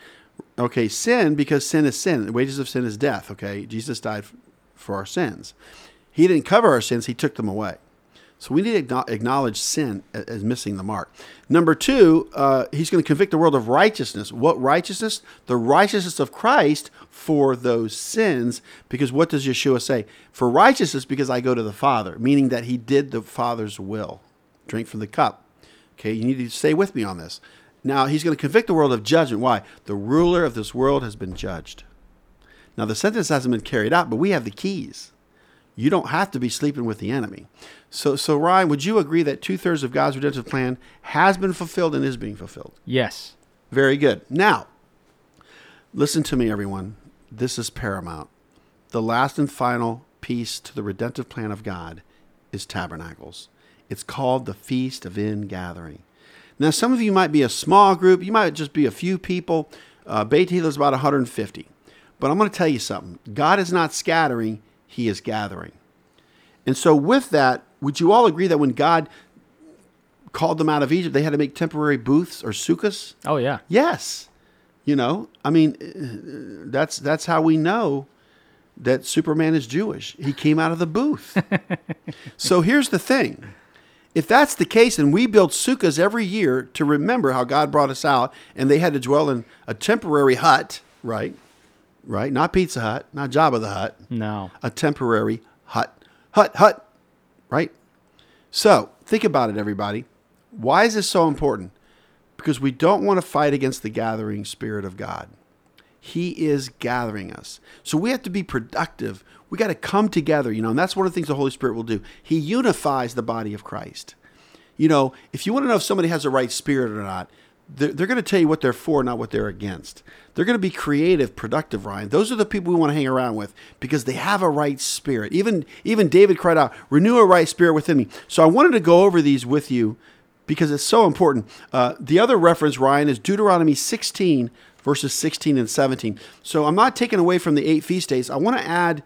Okay, sin, because sin is sin. The wages of sin is death. Okay, Jesus died for our sins. He didn't cover our sins, He took them away. So we need to acknowledge sin as missing the mark. Number two, uh, He's going to convict the world of righteousness. What righteousness? The righteousness of Christ for those sins. Because what does Yeshua say? For righteousness, because I go to the Father, meaning that He did the Father's will. Drink from the cup. Okay, you need to stay with me on this. Now, he's going to convict the world of judgment. Why? The ruler of this world has been judged. Now, the sentence hasn't been carried out, but we have the keys. You don't have to be sleeping with the enemy. So, so Ryan, would you agree that two thirds of God's redemptive plan has been fulfilled and is being fulfilled? Yes. Very good. Now, listen to me, everyone. This is paramount. The last and final piece to the redemptive plan of God is tabernacles. It's called the Feast of Ingathering. Now, some of you might be a small group. You might just be a few people. Uh, Beit Tehillah is about 150. But I'm going to tell you something. God is not scattering, He is gathering. And so, with that, would you all agree that when God called them out of Egypt, they had to make temporary booths or sukkahs? Oh, yeah. Yes. You know, I mean, uh, that's that's how we know that Superman is Jewish. He came out of the booth. so here's the thing. If that's the case, and we build sukkahs every year to remember how God brought us out, and they had to dwell in a temporary hut, right? Right? Not Pizza Hut, not Jabba the Hut, No. a temporary hut. Hut, hut, right? So think about it, everybody. Why is this so important? Because we don't want to fight against the gathering spirit of God. He is gathering us. So we have to be productive. We got to come together, you know, and that's one of the things the Holy Spirit will do. He unifies the body of Christ. You know, if you want to know if somebody has the right spirit or not, they're, they're going to tell you what they're for, not what they're against. They're going to be creative, productive, Ryan. Those are the people we want to hang around with because they have a right spirit. Even even David cried out, "Renew a right spirit within me." So I wanted to go over these with you because it's so important. Uh, the other reference, Ryan, is Deuteronomy 16, verses 16 and 17. So I'm not taking away from the eight feast days. I want to add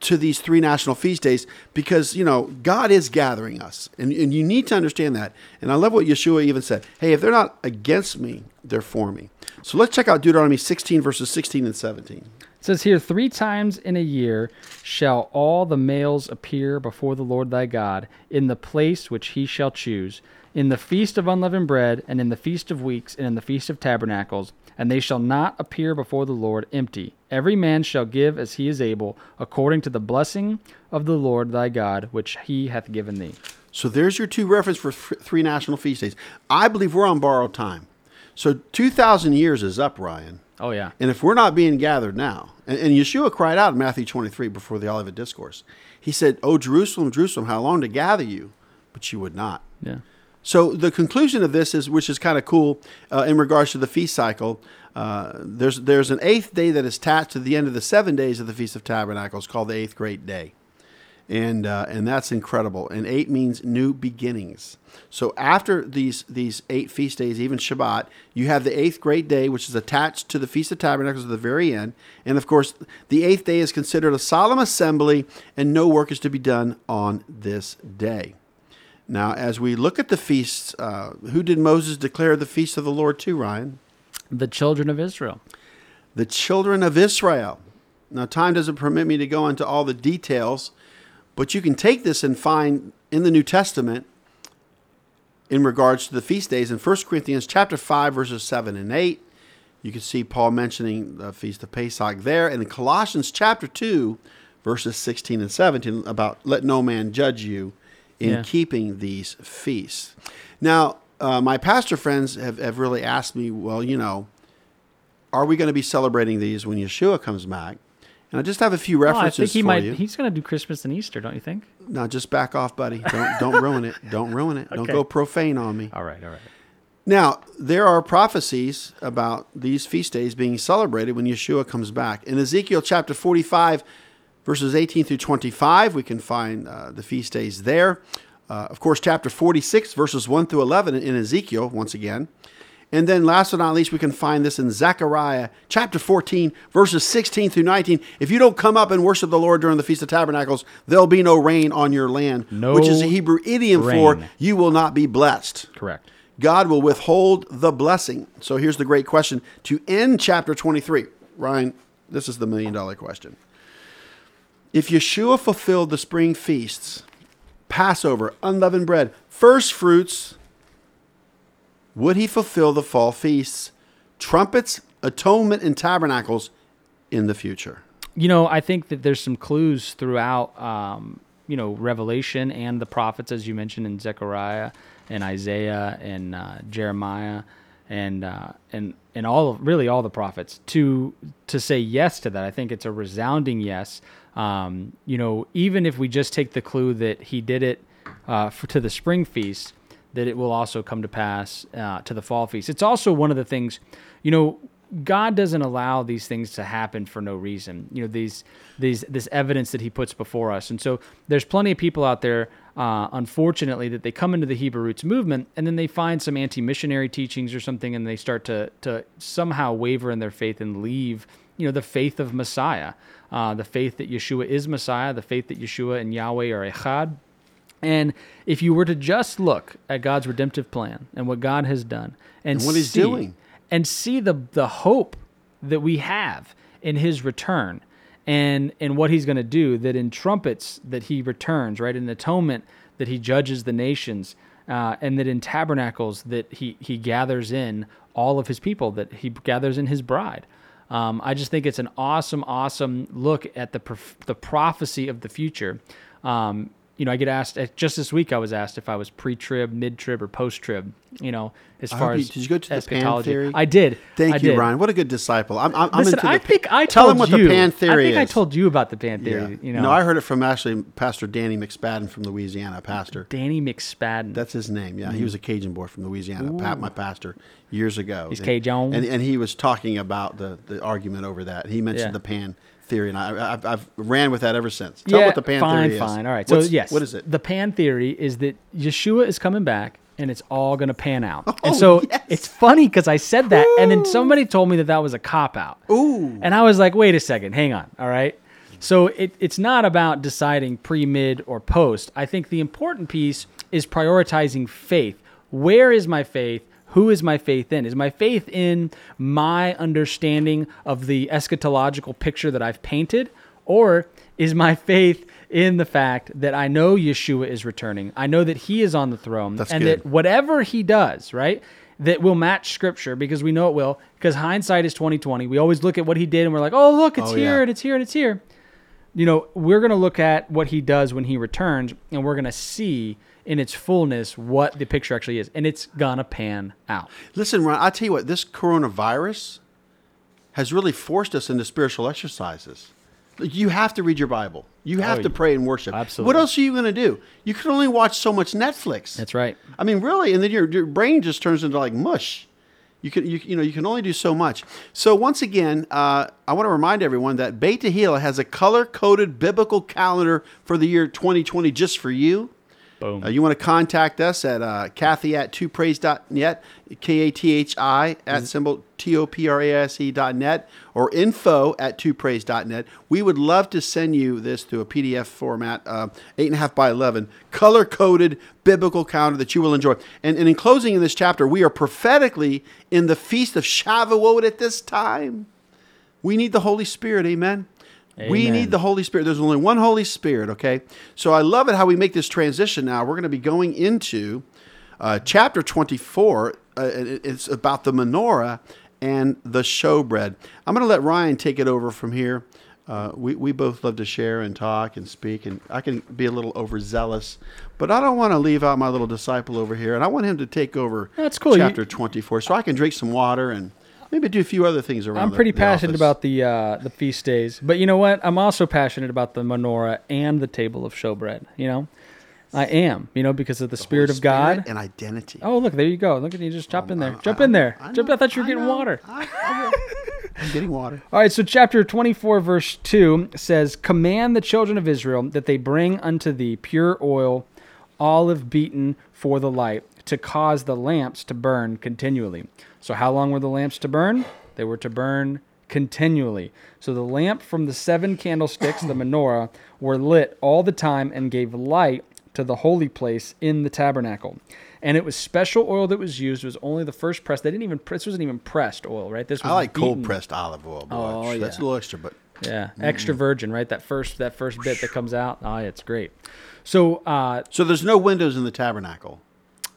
to these three national feast days because you know God is gathering us, and, and you need to understand that. And I love what Yeshua even said: "Hey, if they're not against me, they're for me." So let's check out Deuteronomy 16 verses 16 and 17. It says here, three times in a year shall all the males appear before the Lord thy God in the place which he shall choose, in the feast of unleavened bread, and in the feast of weeks, and in the feast of tabernacles, and they shall not appear before the Lord empty. Every man shall give as he is able, according to the blessing of the Lord thy God, which he hath given thee. So there's your two reference for three national feast days. I believe we're on borrowed time. So 2,000 years is up, Ryan. Oh yeah, And if we're not being gathered now, and, and Yeshua cried out in Matthew 23 before the Olivet Discourse, he said, Oh, Jerusalem, Jerusalem, how long to gather you? But you would not. yeah. So the conclusion of this is, which is kind of cool uh, in regards to the feast cycle. Uh, there's there's an eighth day that is attached to the end of the seven days of the Feast of Tabernacles, called the eighth great day, and uh, and that's incredible. And eight means new beginnings. So after these these eight feast days, even Shabbat, you have the eighth great day, which is attached to the Feast of Tabernacles at the very end. And of course, the eighth day is considered a solemn assembly, and no work is to be done on this day. Now, as we look at the feasts, uh, who did Moses declare the feast of the Lord to, Ryan? The children of Israel. The children of Israel. Now, time doesn't permit me to go into all the details, but you can take this and find in the New Testament in regards to the feast days in 1 Corinthians chapter 5 verses 7 and 8. You can see Paul mentioning the feast of Pesach there and in Colossians chapter 2 verses 16 and 17 about let no man judge you in Yeah. keeping these feasts. Now, uh, my pastor friends have, have really asked me, well, you know, are we going to be celebrating these when Yeshua comes back? And I just have a few Well, I references think he for might. you. He's going to do Christmas and Easter, don't you think? Now, just back off, buddy. Don't don't ruin it. Don't ruin it. Don't go profane on me. All right, all right. Now, there are prophecies about these feast days being celebrated when Yeshua comes back. In Ezekiel chapter 45, verses 18 through 25, we can find uh, the feast days there. Uh, of course, chapter 46, verses 1 through 11 in Ezekiel, once again. And then, last but not least, we can find this in Zechariah chapter 14, verses 16 through 19. If you don't come up and worship the Lord during the Feast of Tabernacles, there'll be no rain on your land, No which is a Hebrew idiom for you will not be blessed. Correct. God will withhold the blessing. So here's the great question to end chapter 23. Ryan, this is the million dollar question. If Yeshua fulfilled the spring feasts, Passover, unleavened bread, first fruits, would he fulfill the fall feasts, trumpets, atonement, and tabernacles in the future? You know, I think that there's some clues throughout, um, you know, Revelation and the prophets, as you mentioned in Zechariah and Isaiah and uh, Jeremiah, and uh, and and all of really all the prophets to to say yes to that. I think it's a resounding yes. Um, you know, even if we just take the clue that he did it uh, for, to the spring feast, that it will also come to pass uh, to the fall feast. It's also one of the things, you know, God doesn't allow these things to happen for no reason. You know, these these this evidence that He puts before us, and so there's plenty of people out there, uh, unfortunately, that they come into the Hebrew roots movement and then they find some anti-missionary teachings or something, and they start to to somehow waver in their faith and leave, you know, the faith of Messiah, uh, the faith that Yeshua is Messiah, the faith that Yeshua and Yahweh are Echad. And if you were to just look at God's redemptive plan and what God has done and, And what he's doing. and see the the hope that we have in his return and and what he's going to do that in trumpets that he returns right in atonement that he judges the nations uh, and that in tabernacles that he he gathers in all of his people that he gathers in his bride um, I just think it's an awesome, awesome look at the prof- the prophecy of the future. Um, you know, I get asked eh, just this week. I was asked if I was pre-trib, mid-trib, or post-trib. You know, as I far you- as did you go to the pan theory? I did. Thank I you, did. Ryan. What a good disciple. I'm, I'm, I'm Listen, into the I pa- think I tell told him what you. the pan theory I think I told you about the pan Yeah. theory. You know, No, I heard it from actually Pastor Danny McSpadden from Louisiana, pastor. Danny McSpadden. That's his name. Yeah, he mm. was a Cajun boy from Louisiana. Pat, my pastor, years ago. He's And- Cajun? and and he was talking about the the argument over that. He mentioned Yeah. the pan theory, and I, I've, I've ran with that ever since. Tell yeah, what the pan fine, theory is. fine. All right. What's- so yes, what is it? The pan theory is that Yeshua is coming back, and it's all going to pan out. Oh, and so yes. it's funny because I said that, and then somebody told me that that was a cop out. Ooh. And I was like, wait a second, hang on. All right. So it, it's not about deciding pre, mid, or post. I think the important piece is prioritizing faith. Where is my faith? Who is my faith in? Is my faith in my understanding of the eschatological picture that I've painted? Or is my faith in the fact that I know Yeshua is returning? I know that he is on the throne That's and good. that whatever he does, right? That will match scripture because we know it will, because hindsight is 2020. We always look at what he did and we're like, oh look, it's Oh, here yeah. and it's here and it's here. You know, we're gonna look at what he does when he returns, and we're gonna see in its fullness what the picture actually is. And it's gonna pan out. Listen, Ron, I'll tell you what, this coronavirus has really forced us into spiritual exercises. You have to read your Bible. You have Oh, to pray and worship. absolutely. What else are you going to do? You can only watch so much Netflix. That's right. I mean, really, and then your, your brain just turns into like mush. You can you, you know you can only do so much. So once again, uh, I want to remind everyone that Beit Tehillah has a color coded biblical calendar for the year 2020 just for you. Boom. Uh, you want to contact us at uh, Kathy at twopraise.net, K A T H I at symbol T O P R A S E dot net, or info at twopraise.net. We would love to send you this through a PDF format, uh, 8.5 by 11, color coded biblical calendar that you will enjoy. And, and in closing in this chapter, we are prophetically in the feast of Shavuot at this time. We need the Holy Spirit, amen. We need the Holy Spirit. There's only one Holy Spirit, okay? So I love it how we make this transition now. We're going to be going into uh, chapter 24. Uh, it's about the menorah and the showbread. I'm going to let Ryan take it over from here. Uh, we, we both love to share and talk and speak, and I can be a little overzealous, but I don't want to leave out my little disciple over here, and I want him to take over That's cool. You- chapter 24 so I can drink some water and maybe do a few other things around I'm pretty the passionate about the uh, the feast days, but you know what? I'm also passionate about the menorah and the table of showbread. You know, I am. You know, because of the, Spirit Holy of God. Spirit and identity. Oh, look, there you go. Look at you, just jump in there. I- Jump I- in there. I Jump. I thought you were getting know. water. I'm getting water. All right, so chapter 24, verse 2 says, Command the children of Israel that they bring unto thee pure oil, olive beaten for the light, to cause the lamps to burn continually. So, how long were the lamps to burn? They were to burn continually. So, the lamp from the seven candlesticks, the menorah, were lit all the time and gave light to the holy place in the tabernacle. And it was special oil that was used. It was only the first press. They didn't even. This wasn't even pressed oil, right? This was I like cold pressed olive oil. Boy. Oh, yeah. That's a little extra, but Yeah, extra virgin, right? That first that first bit that comes out. Oh, it's great. So, uh, so there's no windows in the tabernacle.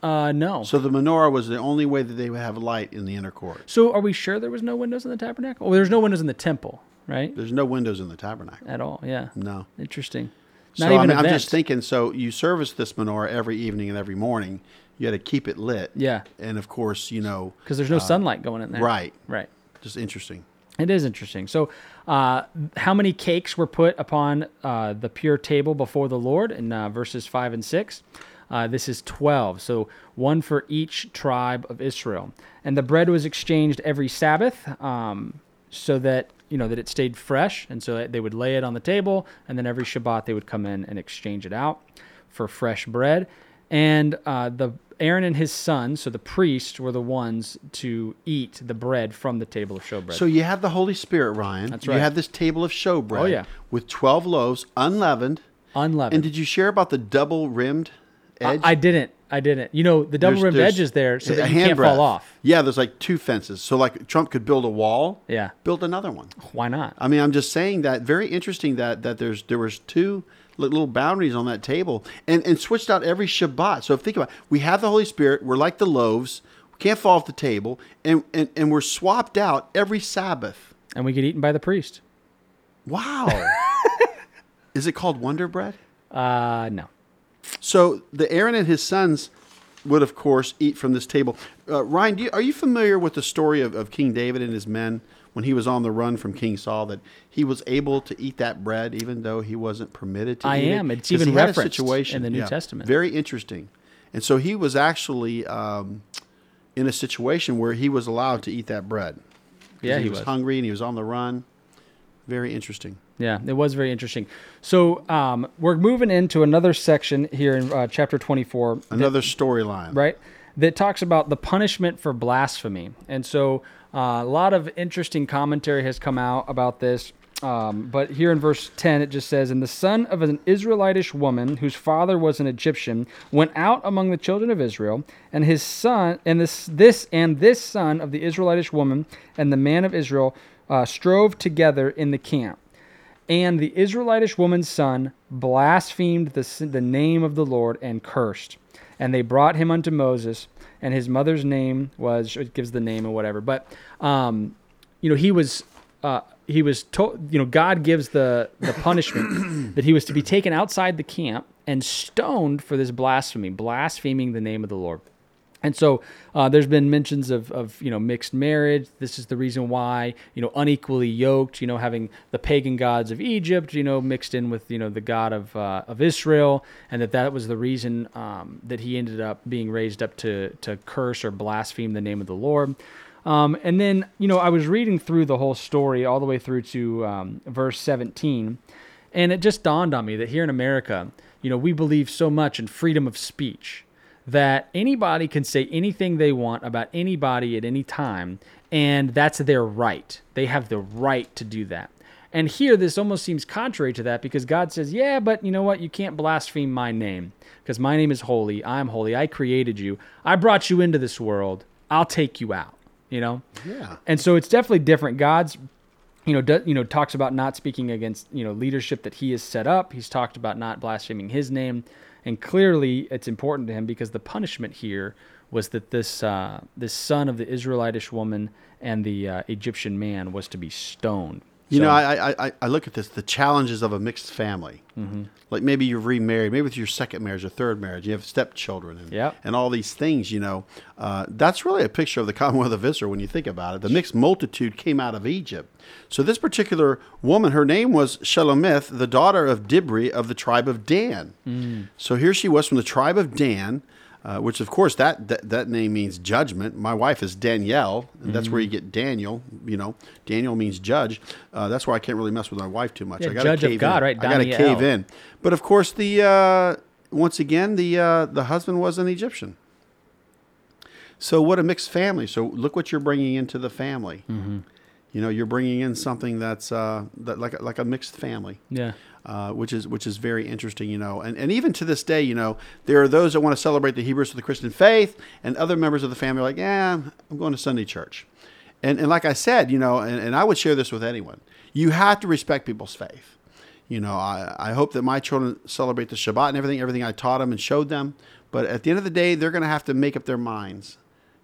Uh, no. So, So the menorah was the only way that they would have light in the inner court. So are we sure there was no windows in the tabernacle? Well, there's no windows in the temple, right? There's no windows in the tabernacle. At all. Yeah. No. Interesting. So Not I even mean, I'm just thinking. So you service this menorah every evening and every morning. You had to keep it lit. Yeah. And of course, you know, because there's no sunlight going in there. right. Right. just interesting. It is interesting. So, uh, how many cakes were put upon uh, the pure table before the Lord in uh, verses 5 and 6? Uh, this is 12. So, one for each tribe of Israel. And the bread was exchanged every Sabbath um, so that, you know, that it stayed fresh. And so they would lay it on the table. And then every Shabbat they would come in and exchange it out for fresh bread. And uh, the Aaron and his sons, so the priests, were the ones to eat the bread from the table of showbread. So you have the Holy Spirit, Ryan. That's right. You have this table of showbread. Oh, yeah. With 12 loaves, unleavened. Unleavened. And did you share about the double rimmed edge? I, I didn't. I didn't. You know, the double There's- rimmed there's edge is there so that you can't breadth. fall off. Yeah, there's like two fences. So like Trump could build a wall. Yeah. Build another one. Why not? I mean, I'm just saying that very interesting that that there's there was two little boundaries on that table and and switched out every Shabbat. So think about it. we have the Holy Spirit. We're like the loaves. We can't fall off the table, and and, and we're swapped out every Sabbath. And we get eaten by the priest. Wow. Is it called Wonder Bread? Uh, no. So the Aaron and his sons would, of course, eat from this table. Uh, Ryan, do you, are you familiar with the story of, of King David and his men when he was on the run from King Saul? That he was able to eat that bread even though he wasn't permitted to. I am. It? It's even he had a referenced situation in the New Testament. Very interesting. And so he was actually um, in a situation where he was allowed to eat that bread. Yeah, he, he was, was. hungry and he was on the run. Very interesting. Yeah, it was very interesting. So um, we're moving into another section here in uh, chapter 24. Another storyline. right? That talks about the punishment for blasphemy. And so uh, a lot of interesting commentary has come out about this. Um, but here in verse 10, it just says, And the son of an Israelitish woman, whose father was an Egyptian, went out among the children of Israel, and his son, and this, this, and this son of the Israelitish woman, and the man of Israel uh, strove together in the camp. And the Israelitish woman's son blasphemed the, the name of the Lord and cursed. And they brought him unto Moses, and his mother's name was, it gives the name or whatever. But, um, you know, he was, uh, he was told, you know, God gives the, the punishment that he was to be taken outside the camp and stoned for this blasphemy, blaspheming the name of the Lord. And so uh, there's been mentions of, of you know mixed marriage. This is the reason why you know unequally yoked. You know having the pagan gods of Egypt you know mixed in with you know the God of uh, of Israel, and that that was the reason um, that he ended up being raised up to to curse or blaspheme the name of the Lord. Um, and then you know I was reading through the whole story all the way through to um, verse 17, and it just dawned on me that here in America, you know we believe so much in freedom of speech that anybody can say anything they want about anybody at any time, and that's their right. They have the right to do that. And here, this almost seems contrary to that because God says, Yeah, but you know what? You can't blaspheme my name because my name is holy. I'm holy. I created you. I brought you into this world. I'll take you out, you know? Yeah. And so it's definitely different. God's you know, do, you know, talks about not speaking against you know leadership that he has set up. He's talked about not blaspheming his name, and clearly it's important to him because the punishment here was that this uh, this son of the Israelitish woman and the uh, Egyptian man was to be stoned. You So- know, I, I I- I look at this the challenges of a mixed family. Mm-hmm. Like maybe you've remarried, maybe with your second marriage or third marriage, you have stepchildren and Yep. and all these things. You know, uh, that's really a picture of the Commonwealth of Israel when you think about it. The mixed multitude came out of Egypt. So this particular woman, her name was Shelomith, the daughter of Dibri of the tribe of Dan. So here she was from the tribe of Dan. Uh, which of course that, that that name means judgment. My wife is Danielle, and that's where you get Daniel. You know, Daniel means judge. Uh, that's why I can't really mess with my wife too much. Yeah, I gotta judge of cave God, in. right? I got to cave in. But of course, the uh, once again the uh, the husband was an Egyptian. So what a mixed family. So look what you're bringing into the family. Mm-hmm. You know, you're bringing in something that's uh, that like like a mixed family yeah, uh, which is which is very interesting, you know. And, and even to this day, you know, there are those that want to celebrate the Hebrews of the Christian faith, and other members of the family are like, yeah, I'm going to Sunday church. And, and like I said, you know, and, and I would share this with anyone, you have to respect people's faith. You know, I, I hope that my children celebrate the Shabbat and everything, everything I taught them and showed them. But at the end of the day, they're going to have to make up their minds,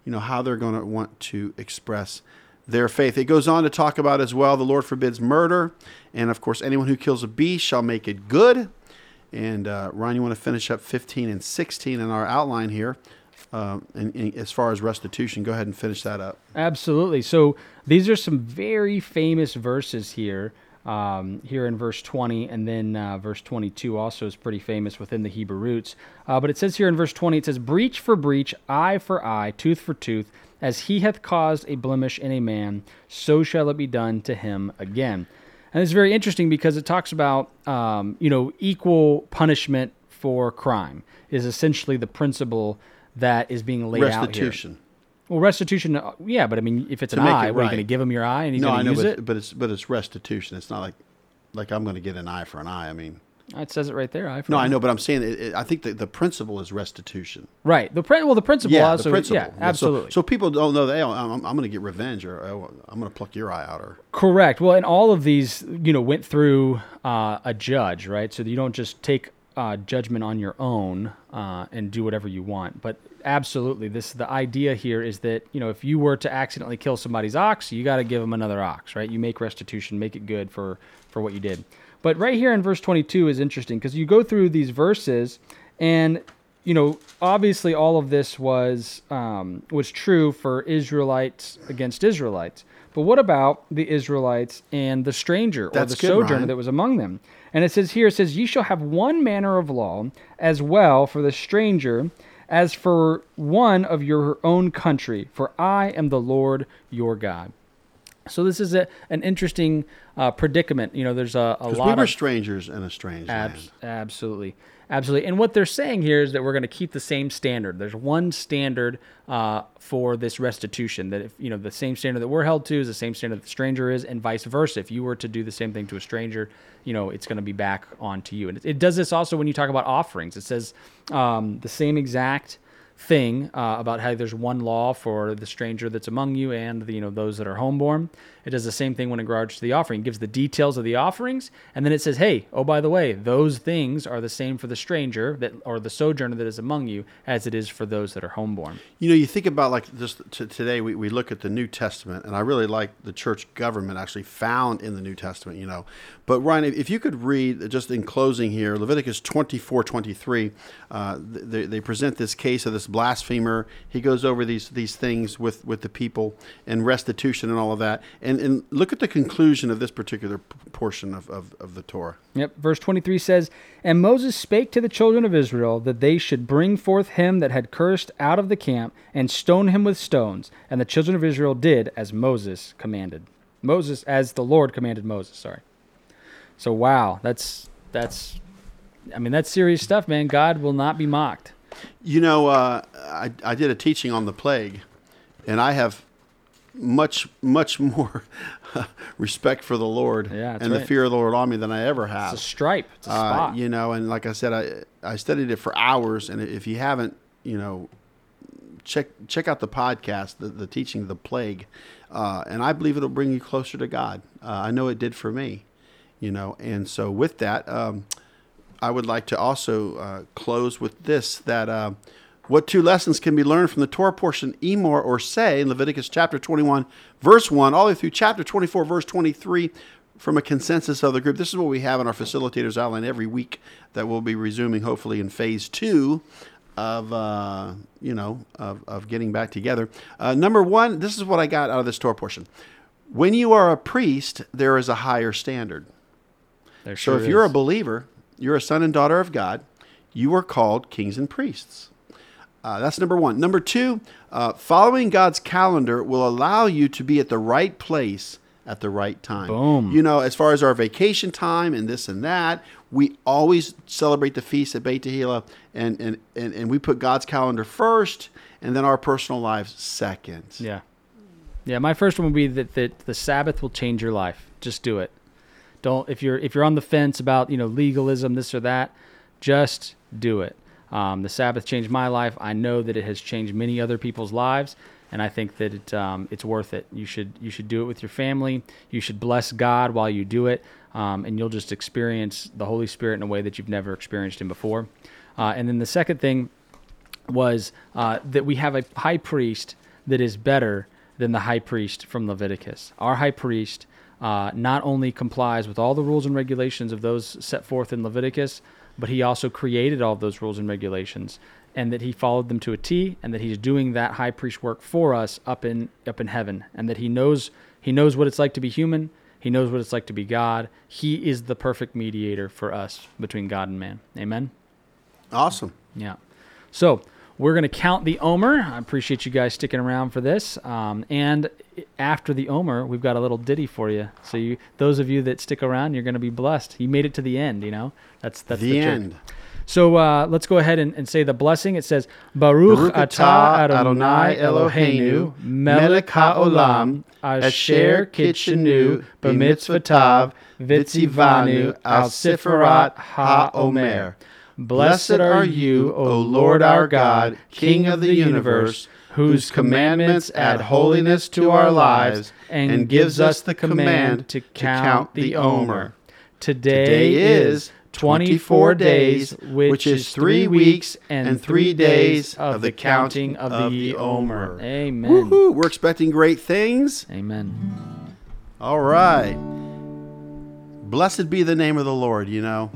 you know, how they're going to want to express their faith. It goes on to talk about as well the Lord forbids murder. And of course, anyone who kills a beast shall make it good. And uh, Ryan, you want to finish up 15 and 16 in our outline here. Uh, and, and as far as restitution, go ahead and finish that up. absolutely. So these are some very famous verses here. Um, here in verse 20, and then uh, verse 22 also is pretty famous within the Hebrew roots. Uh, but it says here in verse 20, it says, Breach for breach, eye for eye, tooth for tooth, as he hath caused a blemish in a man, so shall it be done to him again. And it's very interesting because it talks about, um, you know, equal punishment for crime is essentially the principle that is being laid out here. Restitution. Well, restitution, uh, yeah, but I mean, if it's To an make it eye, what are you going to give him your eye and he's No, going to use but, it? but it's but it's restitution. It's not like like I'm going to get an eye for an eye. I mean, It says it right there. I No, I know, but I'm saying it, it, I think the, the principle is restitution. Right. The prin- well, the principle Yeah, also. the principle. Yeah, So- absolutely. So, people don't know that hey, I'm, I'm going to get revenge or oh, I'm going to pluck your eye out or Correct. Well, and all of these, you know, went through uh, a judge, right? So you don't just take uh, judgment on your own uh, and do whatever you want. But absolutely, this the idea here is that you know if you were to accidentally kill somebody's ox, you got to give them another ox, right? You make restitution, make it good for for what you did. But right here in verse 22 is interesting because you go through these verses and you know, obviously all of this was um, was true for Israelites against Israelites. But what about the Israelites and the stranger or That's the good, sojourner Ryan. that was among them? And it says here, it says, "Ye shall have one manner of law as well for the stranger as for one of your own country. For I am the Lord your God." So this is a, an interesting uh, predicament. You know, there's a, a lot we were of strangers in a strange Abs- land. absolutely. Absolutely. And what they're saying here is that we're going to keep the same standard. There's one standard uh, for this restitution that if, you know, the same standard that we're held to is the same standard that the stranger is and vice versa. If you were to do the same thing to a stranger, you know, it's going to be back onto you. And it, it does this also when you talk about offerings. It says um, the same exact thing uh, about how there's one law for the stranger that's among you and the, you know those that are homeborn. It does the same thing when it regards to the offering. It gives the details of the offerings, and then it says, "Hey, oh by the way, those things are the same for the stranger that or the sojourner that is among you as it is for those that are homeborn." You know, you think about like just t- today, we, we look at the New Testament, and I really like the church government actually found in the New Testament, you know. But Ryan, if, if you could read, just in closing here, Leviticus 24 23, uh, they, they present this case of this blasphemer. He goes over these, these things with, with the people and restitution and all of that. And, and look at the conclusion of this particular portion of, of, of the Torah. Yep. Verse 23 says, And Moses spake to the children of Israel that they should bring forth him that had cursed out of the camp and stone him with stones. And the children of Israel did as Moses commanded. Moses, as the Lord commanded Moses, sorry. So, wow, that's, that's, I mean, that's serious stuff, man. God will not be mocked. You know, uh, I, I did a teaching on the plague, and I have much, much more respect for the Lord Yeah, and the fear of the Lord on me than I ever have. It's a stripe, it's a Uh, you know, and like I said, I I studied it for hours, and if you haven't, you know, check check out the podcast, the, the teaching of the plague, uh, and I believe it'll bring you closer to God. Uh, I know it did for me, you know, and so with that, um, I would like to also uh, close with this that. What two lessons can be learned from the Torah portion, Emor or say, in Leviticus chapter 21, verse 1, all the way through chapter 24, verse 23, from a consensus of the group? This is what we have in our facilitators outline every week that we'll be resuming hopefully in phase two of, uh, you know, of, of getting back together. Uh, number one, this is what I got out of this Torah portion. When you are a priest, there is a higher standard. There So sure if you're a believer, you're a son and daughter of God, you are called kings and priests. Uh, that's number one. Number two, uh, following God's calendar will allow you to be at the right place at the right time. Boom. You know, as far as our vacation time and this and that, we always celebrate the feast at Beit Tehillah, and, and, and, and we put God's calendar first, and then our personal lives second. Yeah. Yeah, my first one would be that, that the Sabbath will change your life. Just do it. Don't if you're if you're on the fence about, you know, legalism, this or that, just do it. Um, the Sabbath changed my life. I know that it has changed many other people's lives, and I think that it, um, it's worth it. You should you should do it with your family. You should bless God while you do it, um, and you'll just experience the Holy Spirit in a way that you've never experienced Him before. Uh, and then the second thing was uh, that we have a high priest that is better than the high priest from Leviticus. Our high priest uh, not only complies with all the rules and regulations of those set forth in Leviticus, but he also created all those rules and regulations, and that he followed them to a T, and that he's doing that high priest work for us up in up in heaven, and that he knows he knows what it's like to be human. He knows what it's like to be God. He is the perfect mediator for us between God and man. Amen. Awesome. Yeah. So we're going to count the Omer. I appreciate you guys sticking around for this. Um, and after the Omer, we've got a little ditty for you. So you, those of you that stick around, you're going to be blessed. You made it to the end. You know, that's that's the the, end. So uh, let's go ahead and, and say the blessing. It says, Baruch, atah Adonai Eloheinu, melech haolam, asher kid'shanu b'mitzvotav, vitzivanu al sefirat ha'omer. Blessed are you, O Lord our God, King of the universe, whose commandments add holiness to our lives and gives us the command to count the Omer. Today, is 24 days, which is three weeks and three days of the counting of the Omer. Amen. Woohoo! We're expecting great things. Amen. All right. Blessed be the name of the Lord, you know.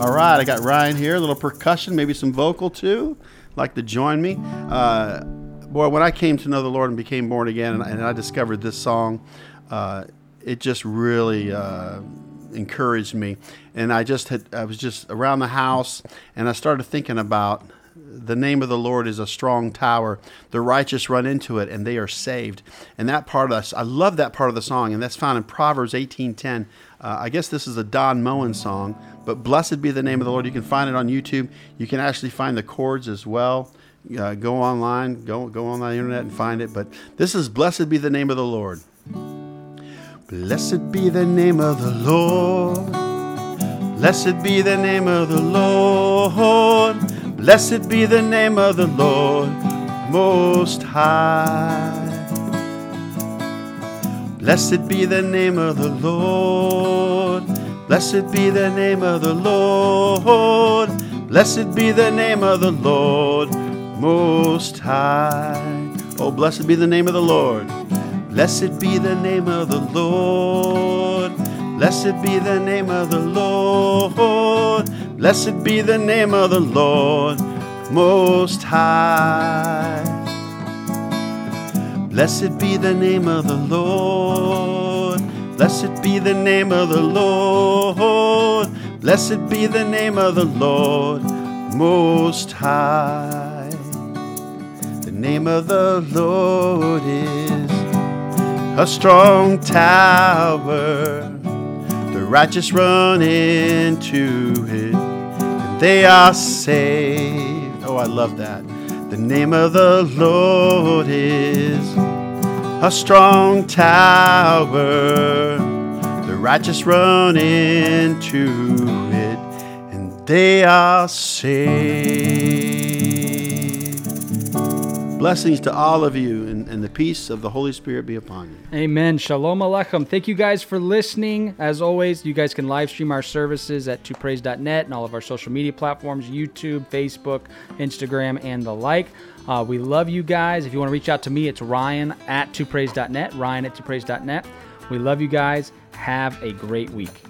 All right, I got Ryan here, a little percussion, maybe some vocal too. Like to join me. Uh, boy, when I came to know the Lord and became born again, and, and I discovered this song, uh, it just really uh, encouraged me. And I just had, I was just around the house, and I started thinking about the name of the Lord is a strong tower. The righteous run into it and they are saved. And that part of us, I love that part of the song, and that's found in Proverbs 18:10. Uh, I guess this is a Don Moen song, but blessed be the name of the Lord. You can find it on YouTube. You can actually find the chords as well. Uh, go online, go go on the internet and find it. But this is blessed be the name of the Lord. Blessed be the name of the Lord. Blessed be the name of the Lord. Blessed be the name of the Lord Most High. Blessed be the name of the Lord. Blessed be the name of the Lord. Blessed be the name of the Lord Most High. Oh, blessed be the name of the Lord. Blessed be the name of the Lord. Blessed be the name of the Lord. Blessed be the name of the Lord Most High. Blessed be the name of the Lord. Blessed be the name of the Lord. Blessed be the name of the Lord Most High. The name of the Lord is a strong tower. The righteous run into it, and they are saved. Oh, I love that. The name of the Lord is a strong tower. The righteous run into it, and they are saved. Blessings to all of you, and, and the peace of the Holy Spirit be upon you. Amen. Shalom Aleichem. Thank you guys for listening. As always, you guys can live stream our services at twopraise.net and all of our social media platforms YouTube, Facebook, Instagram, and the like. Uh, we love you guys. If you want to reach out to me, it's Ryan at twopraise.net. Ryan at twopraise.net. We love you guys. Have a great week.